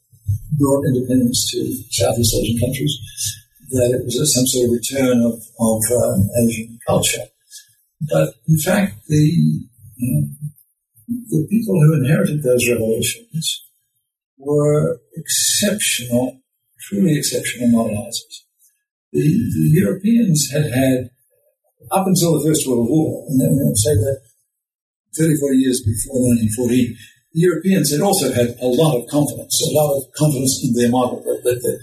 brought independence to Southeast Asian countries, that it was some sort of return of, of um, Asian culture. But in fact, the, you know, the people who inherited those revolutions were exceptional, truly exceptional modernizers. The, the Europeans had had, up until the First World War, and then I'll say that 30, 40 years before 1914, the Europeans had also had a lot of confidence, a lot of confidence in their model, that, that, that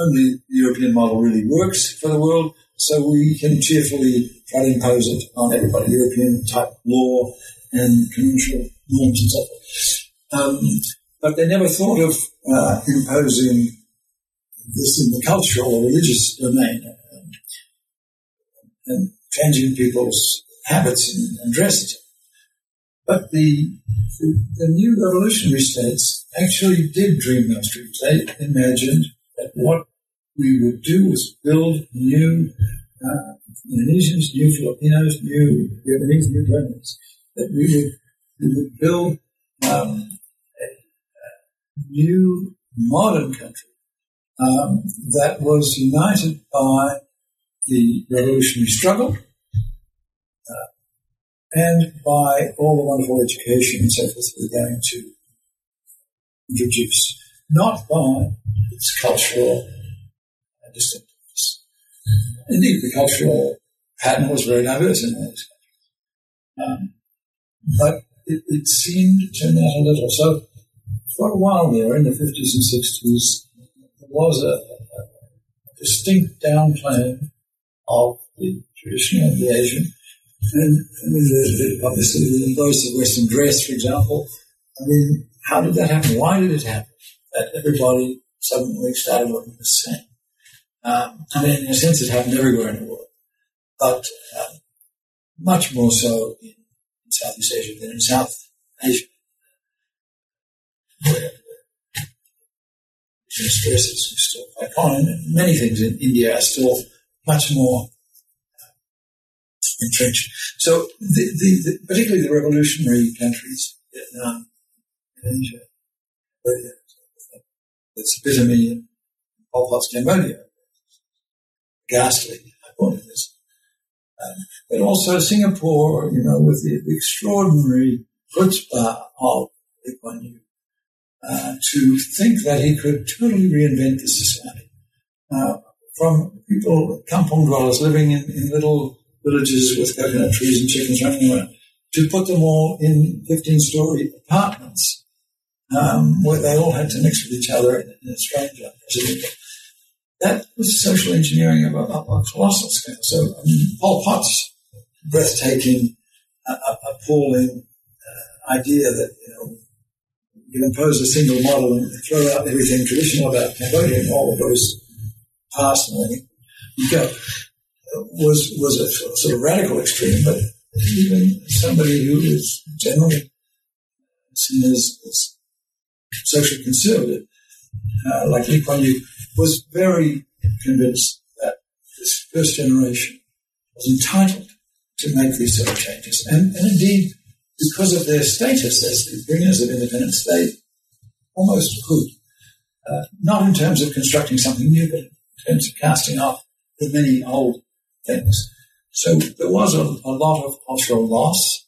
only the European model really works for the world, so we can cheerfully try to impose it on everybody, European type law and commercial norms and so forth. Um, but they never thought of uh, imposing this in the cultural or religious domain um, and changing people's habits and, and dresses. But the, the, the new revolutionary states actually did dream those dreams. They imagined that what we would do was build new uh, Indonesians, new Filipinos, new Vietnamese, new Burmese. That we would, we would build um, a, a, new modern country um, that was united by the revolutionary struggle uh, and by all the wonderful education and so forth we're going to introduce, not by its cultural distinctiveness. Indeed, the cultural pattern was very diverse in those countries. Um, but it, it, seemed to matter little. So for a while there, in the 50s and 60s, there was a, a distinct downplaying of the traditional and the Asian. And I mean, the, obviously the embrace of Western dress, for example. I mean, how did that happen? Why did it happen? That everybody suddenly started looking the same. Um, I mean, in a sense, it happened everywhere in the world, but um, much more so in, Southeast Asia than in South Asia, where stress is still quite common. And many things in India are still much more uh, entrenched. So, the, the, the, particularly the revolutionary countries, Vietnam, Indonesia, Cambodia, it's epitome in Pol Pot's Cambodia ghastly I holiness. Um, but also Singapore, you know, with the, the extraordinary chutzpah of Lee Kuan Yew, uh, to think that he could totally reinvent the society. Uh, from people, kampong dwellers living in, in little villages with coconut trees and chickens running around, to put them all in 15-story apartments um, where they all had to mix with each other in, a strange, unprecedented that was social engineering of a, a colossal scale. So I mean, Pol Pot's breathtaking, uh, appalling uh, idea that you know you impose a single model and throw out everything traditional about Cambodia and all of those past and you go was was a sort of radical extreme, but even somebody who is generally seen as, as socially conservative, uh, like Lee Kuan Yew, was very convinced that this first generation was entitled to make these sort of changes. And, and indeed, because of their status as the bringers of independence, they almost could. Uh, not in terms of constructing something new, but in terms of casting off the many old things. So there was a, a lot of cultural loss,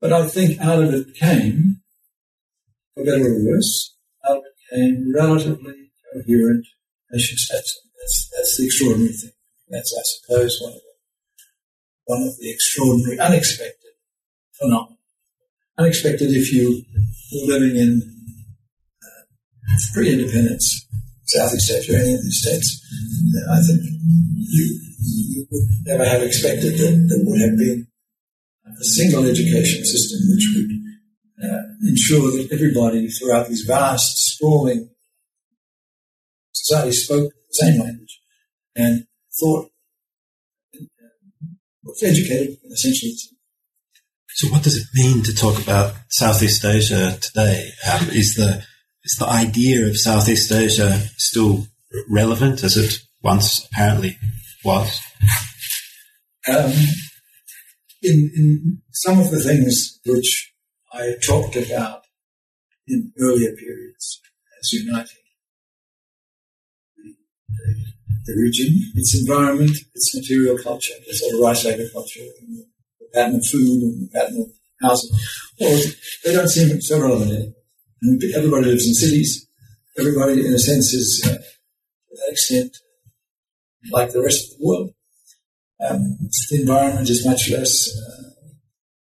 but I think out of it came, for better or worse, out of it came relatively coherent nation states. That's, that's the extraordinary thing. That's, I suppose, one of the, one of the extraordinary, unexpected phenomena. Unexpected if you were living in uh, pre-independence Southeast Asia, any of these states. I think you, you would never have expected that there would have been a single education system which would uh, ensure that everybody throughout these vast, sprawling society spoke the same language and thought, was educated essentially So, what does it mean to talk about Southeast Asia today? Um, is the is the idea of Southeast Asia still relevant as it once apparently was? Um, in, in some of the things which I talked about in earlier periods as uniting the, region, its environment, its material culture, the sort of rice agriculture, the pattern of food and the pattern of housing. Well, they don't seem so relevant. And everybody lives in cities. Everybody, in a sense, is uh, to that extent like the rest of the world. Um, the environment is much less uh,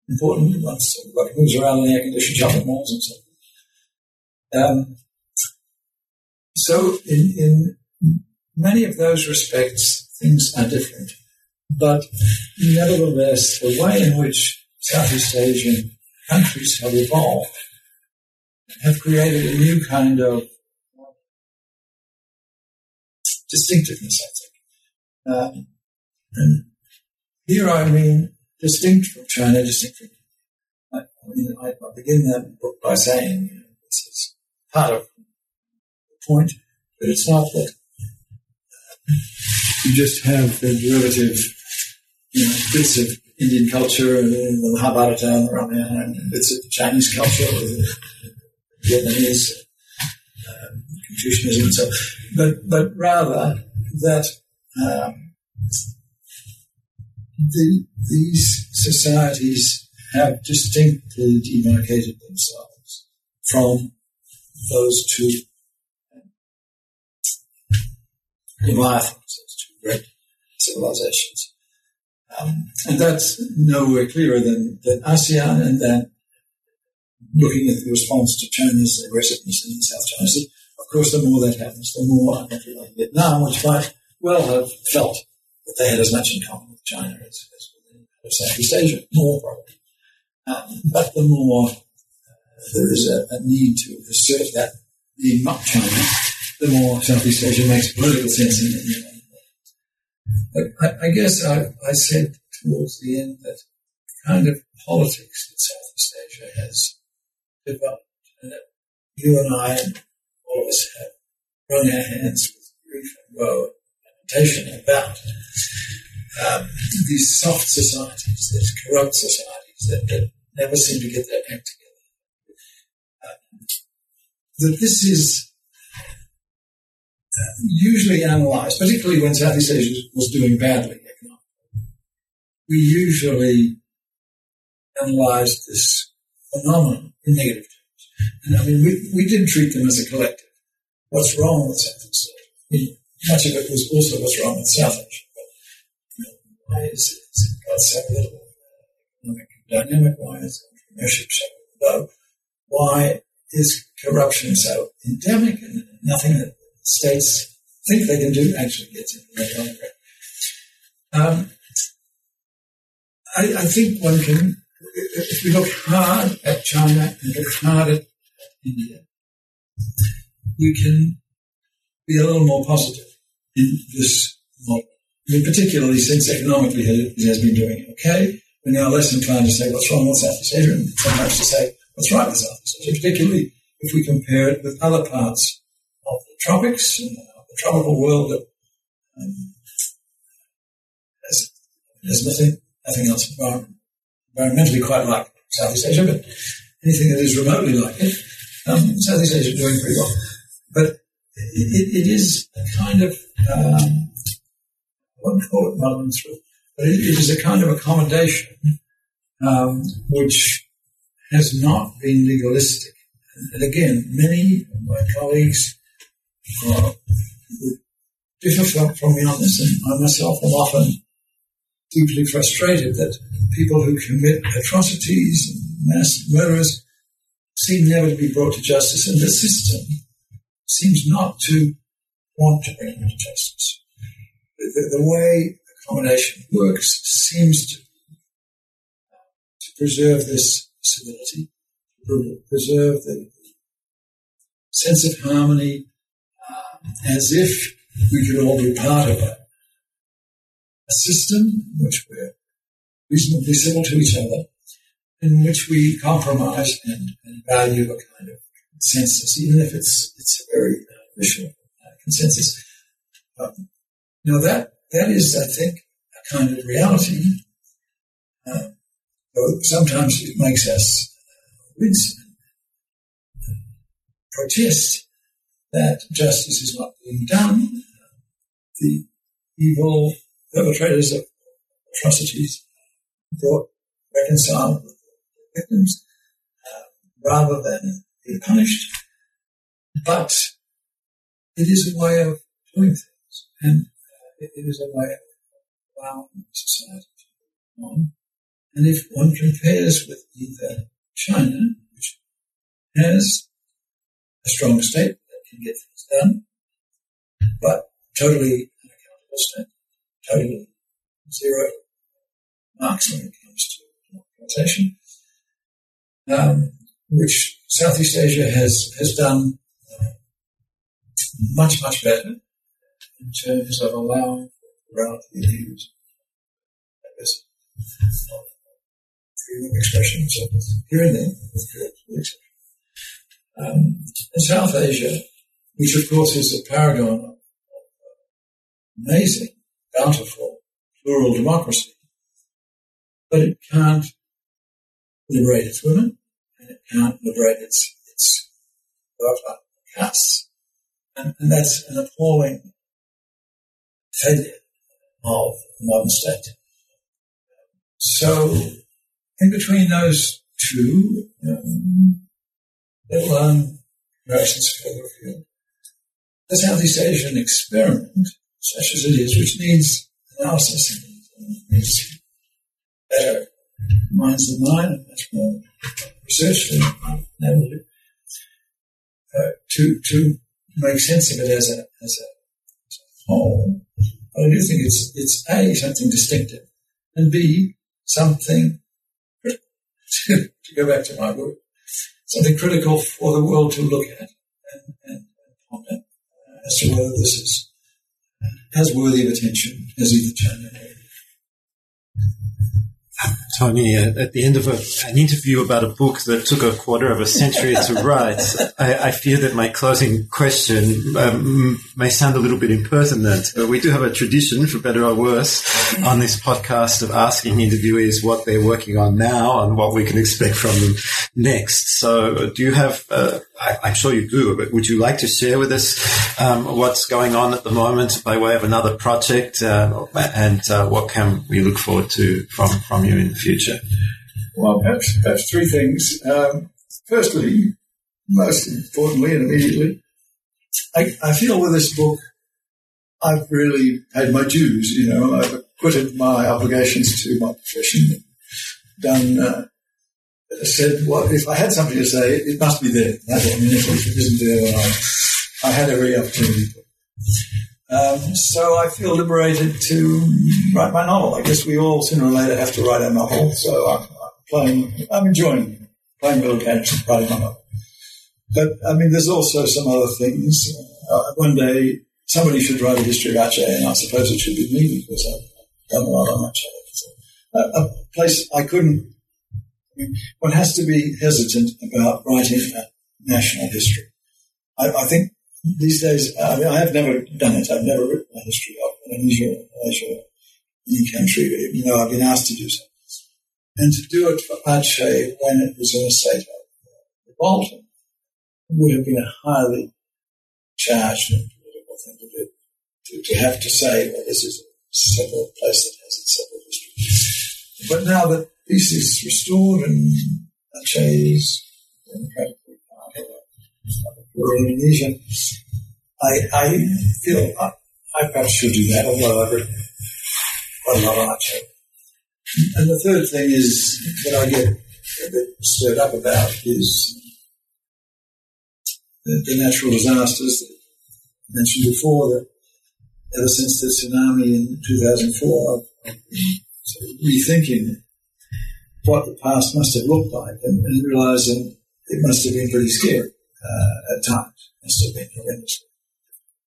important once everybody moves around in air-conditioned shopping malls and so on. Um, so in, in many of those respects, things are different. But nevertheless, the way in which Southeast Asian countries have evolved have created a new kind of distinctiveness, I think. Um, and here I mean distinct from China, distinct from. I, I begin that book by saying you know, this is part of the point, but it's not that you just have the derivative you know, bits of Indian culture and the Mahabharata and the Ramayana and bits of Chinese culture, Vietnamese, um, Confucianism and so but, but rather that um, the, these societies have distinctly demarcated themselves from those two. Leviathans, great civilizations. Um, and that's nowhere clearer than, than ASEAN and then looking at the response to China's aggressiveness in South China Sea. Of course, the more that happens, the more a like Vietnam, which might well have felt that they had as much in common with China as, as with Southeast Asia, more probably. Um, but the more uh, there is a, a, need to assert that being not China, the more Southeast Asia makes political sense in it. I, I guess I, I, said towards the end that kind of politics that Southeast Asia has developed, and that you and I and all of us have wrung our hands with grief and woe and lamentation about um, these soft societies, these corrupt societies that, that, never seem to get their act together. Um, that this is usually analysed, particularly when Southeast Asia was doing badly economically, we usually analysed this phenomenon in negative terms. And I mean, we, we did treat them as a collective. What's wrong with Southeast Asia? Much of it was also what's wrong with South Asia. But, why is it so little uh, economic dynamic? Why is entrepreneurship so low? Why is corruption so endemic and nothing that states think they can do actually gets in the right um, I, I, think one can, if we look hard at China and look hard at India, we can be a little more positive in this model. I mean, particularly since economically it has been doing okay, we're now less inclined to say what's wrong with Southeast Asia? and sometimes to say what's right with Southeast Asia, particularly if we compare it with other parts tropics, the tropical world that um, has, has nothing, nothing else environmentally quite like Southeast Asia, but anything that is remotely like it, um, Southeast Asia is doing pretty well. But it, it is a kind of, um, I wouldn't call it muddling through, but it, it is a kind of accommodation um, which has not been legalistic. And again, many of my colleagues differ from, from me on this, and I myself am often deeply frustrated that people who commit atrocities and mass murders seem never to be brought to justice, and the system seems not to want to bring them to justice. The, the, way accommodation works seems to, to preserve this civility, to preserve the sense of harmony as if we could all be part of a, system in which we're reasonably civil to each other, in which we compromise and, and value a kind of consensus, even if it's it's a very uh, visual uh, consensus. Um, now that that is, I think, a kind of reality. Uh, sometimes it makes us wince and protest that justice is not being done. The evil perpetrators of atrocities brought reconciled with the victims uh, rather than being punished. But it is a way of doing things, and uh, it, it is a way of allowing society to go on. And if one compares with either China, which has a strong state can get things done, but totally unaccountable state, totally zero marks when it comes to democratization, um, which Southeast Asia has, has done much, much better in terms of allowing relatively views freedom of expression so here and there with correct um, in South Asia, which of course is a paragon of amazing, bountiful, plural democracy, but it can't liberate its women, and it can't liberate its its castes, and, and that's an appalling failure of the modern state. So, in between those two, um, little um, further afield, the Southeast Asian experiment, such as it is, which needs analysis and needs better minds than mine and much more research than able to, uh, to, to make sense of it as a, as a, as a whole. But I do think it's, it's A, something distinctive, and B, something, to, to go back to my book, something critical for the world to look at and, and, and ponder as to whether this is as worthy of attention as either China or Tony, at the end of a, an interview about a book that took a quarter of a century to write, I, I, fear that my closing question um, may sound a little bit impertinent. But we do have a tradition, for better or worse, on this podcast of asking interviewees what they're working on now and what we can expect from them next. So, do you have? Uh, I, am sure you do, but would you like to share with us um, what's going on at the moment by way of another project, uh, and uh, what can we look forward to from from you in the future? Well, perhaps, perhaps three things. Um, firstly, most importantly and immediately, I, I, feel with this book, I've really paid my dues. You know, I've acquitted my obligations to my profession, done, uh, said, well, if I had something to say, it must be there. I mean, if it isn't there, I, I had every opportunity. Um, so I feel liberated to write my novel. I guess we all sooner or later have to write a novel. So I'm, playing, I'm enjoying playing little games and writing my novel. But I mean, there's also some other things. Uh, one day somebody should write a history of Aceh, and I suppose it should be me because I've done a lot on Aceh. So, uh, a place I couldn't. I mean, one has to be hesitant about writing a national history. I, I think these days, I mean, I have never done it. I've never written a history of an Indonesia, Malaysia, any country, even though I've been asked to do so. And to do it for Aceh when it was in a state of revolt would have been a highly charged and political thing to do. To, to have to say, well, this is a separate place that has its separate history. But now that peace is restored and Aceh is democratically part of rural Indonesia, I, I feel I, I perhaps should do that, although I've written quite a lot on Aceh. And the third thing is that I get a bit stirred up about is the, the natural disasters that I mentioned before that ever since the tsunami in 2004, I've, I've been of rethinking what the past must have looked like and, and realizing it must have been pretty scary uh, at times. Must have been horrendous.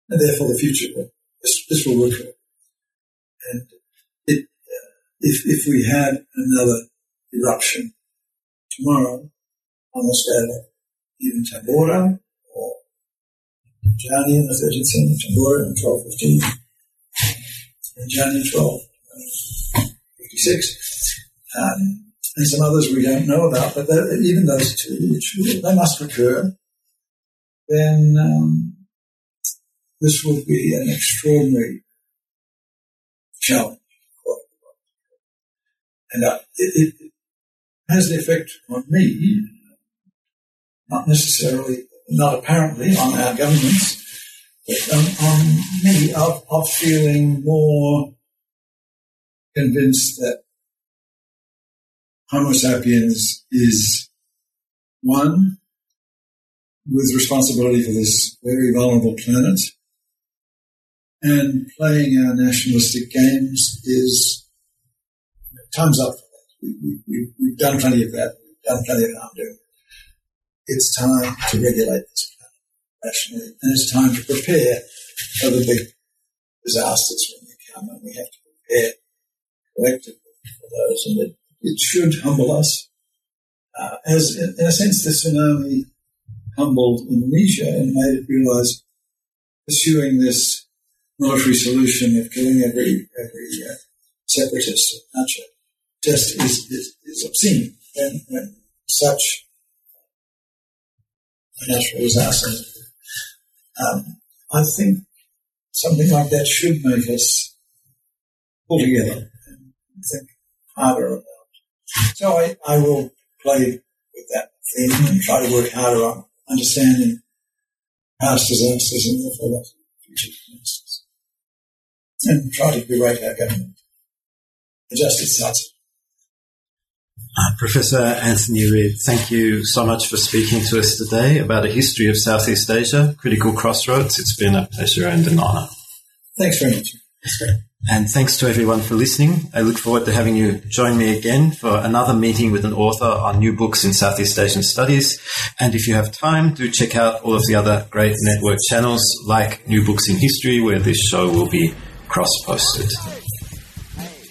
And therefore the future, will, this, this will recur. And it, uh, if, if we had another eruption tomorrow, almost at even Tambora or Rinjani in the 13th century, Tambora in 1215, and Rinjani in 1256, um, and some others we don't know about, but even those two, which they must recur, then um, this will be an extraordinary challenge. And uh, it, it, has the effect on me, not necessarily, not apparently on our governments, but on, on me of, of feeling more convinced that Homo sapiens is one with responsibility for this very vulnerable planet and playing our nationalistic games is time's up. We, we, we've done plenty of that. We've done plenty of harm doing. It's time to regulate this planet rationally, and it's time to prepare for the big disasters when they come, and we have to prepare collectively for those. And it, it should humble us, uh, as in, in a sense the tsunami humbled Indonesia and made it realize pursuing this military solution of killing every every uh, separatist Aceh just is, is, is obscene when, when such a natural disaster. Um, I think something like that should make us pull together and think harder about. So I, I will play with that theme and try to work harder on understanding past disasters and therefore future disasters and try to berate our government. Adjust its sights. Uh, Professor Anthony Reid, thank you so much for speaking to us today about a history of Southeast Asia, critical crossroads. It's been a pleasure and an honour. Thanks very much. And thanks to everyone for listening. I look forward to having you join me again for another meeting with an author on new books in Southeast Asian studies. And if you have time, do check out all of the other great network channels like New Books in History, where this show will be cross posted. Hey,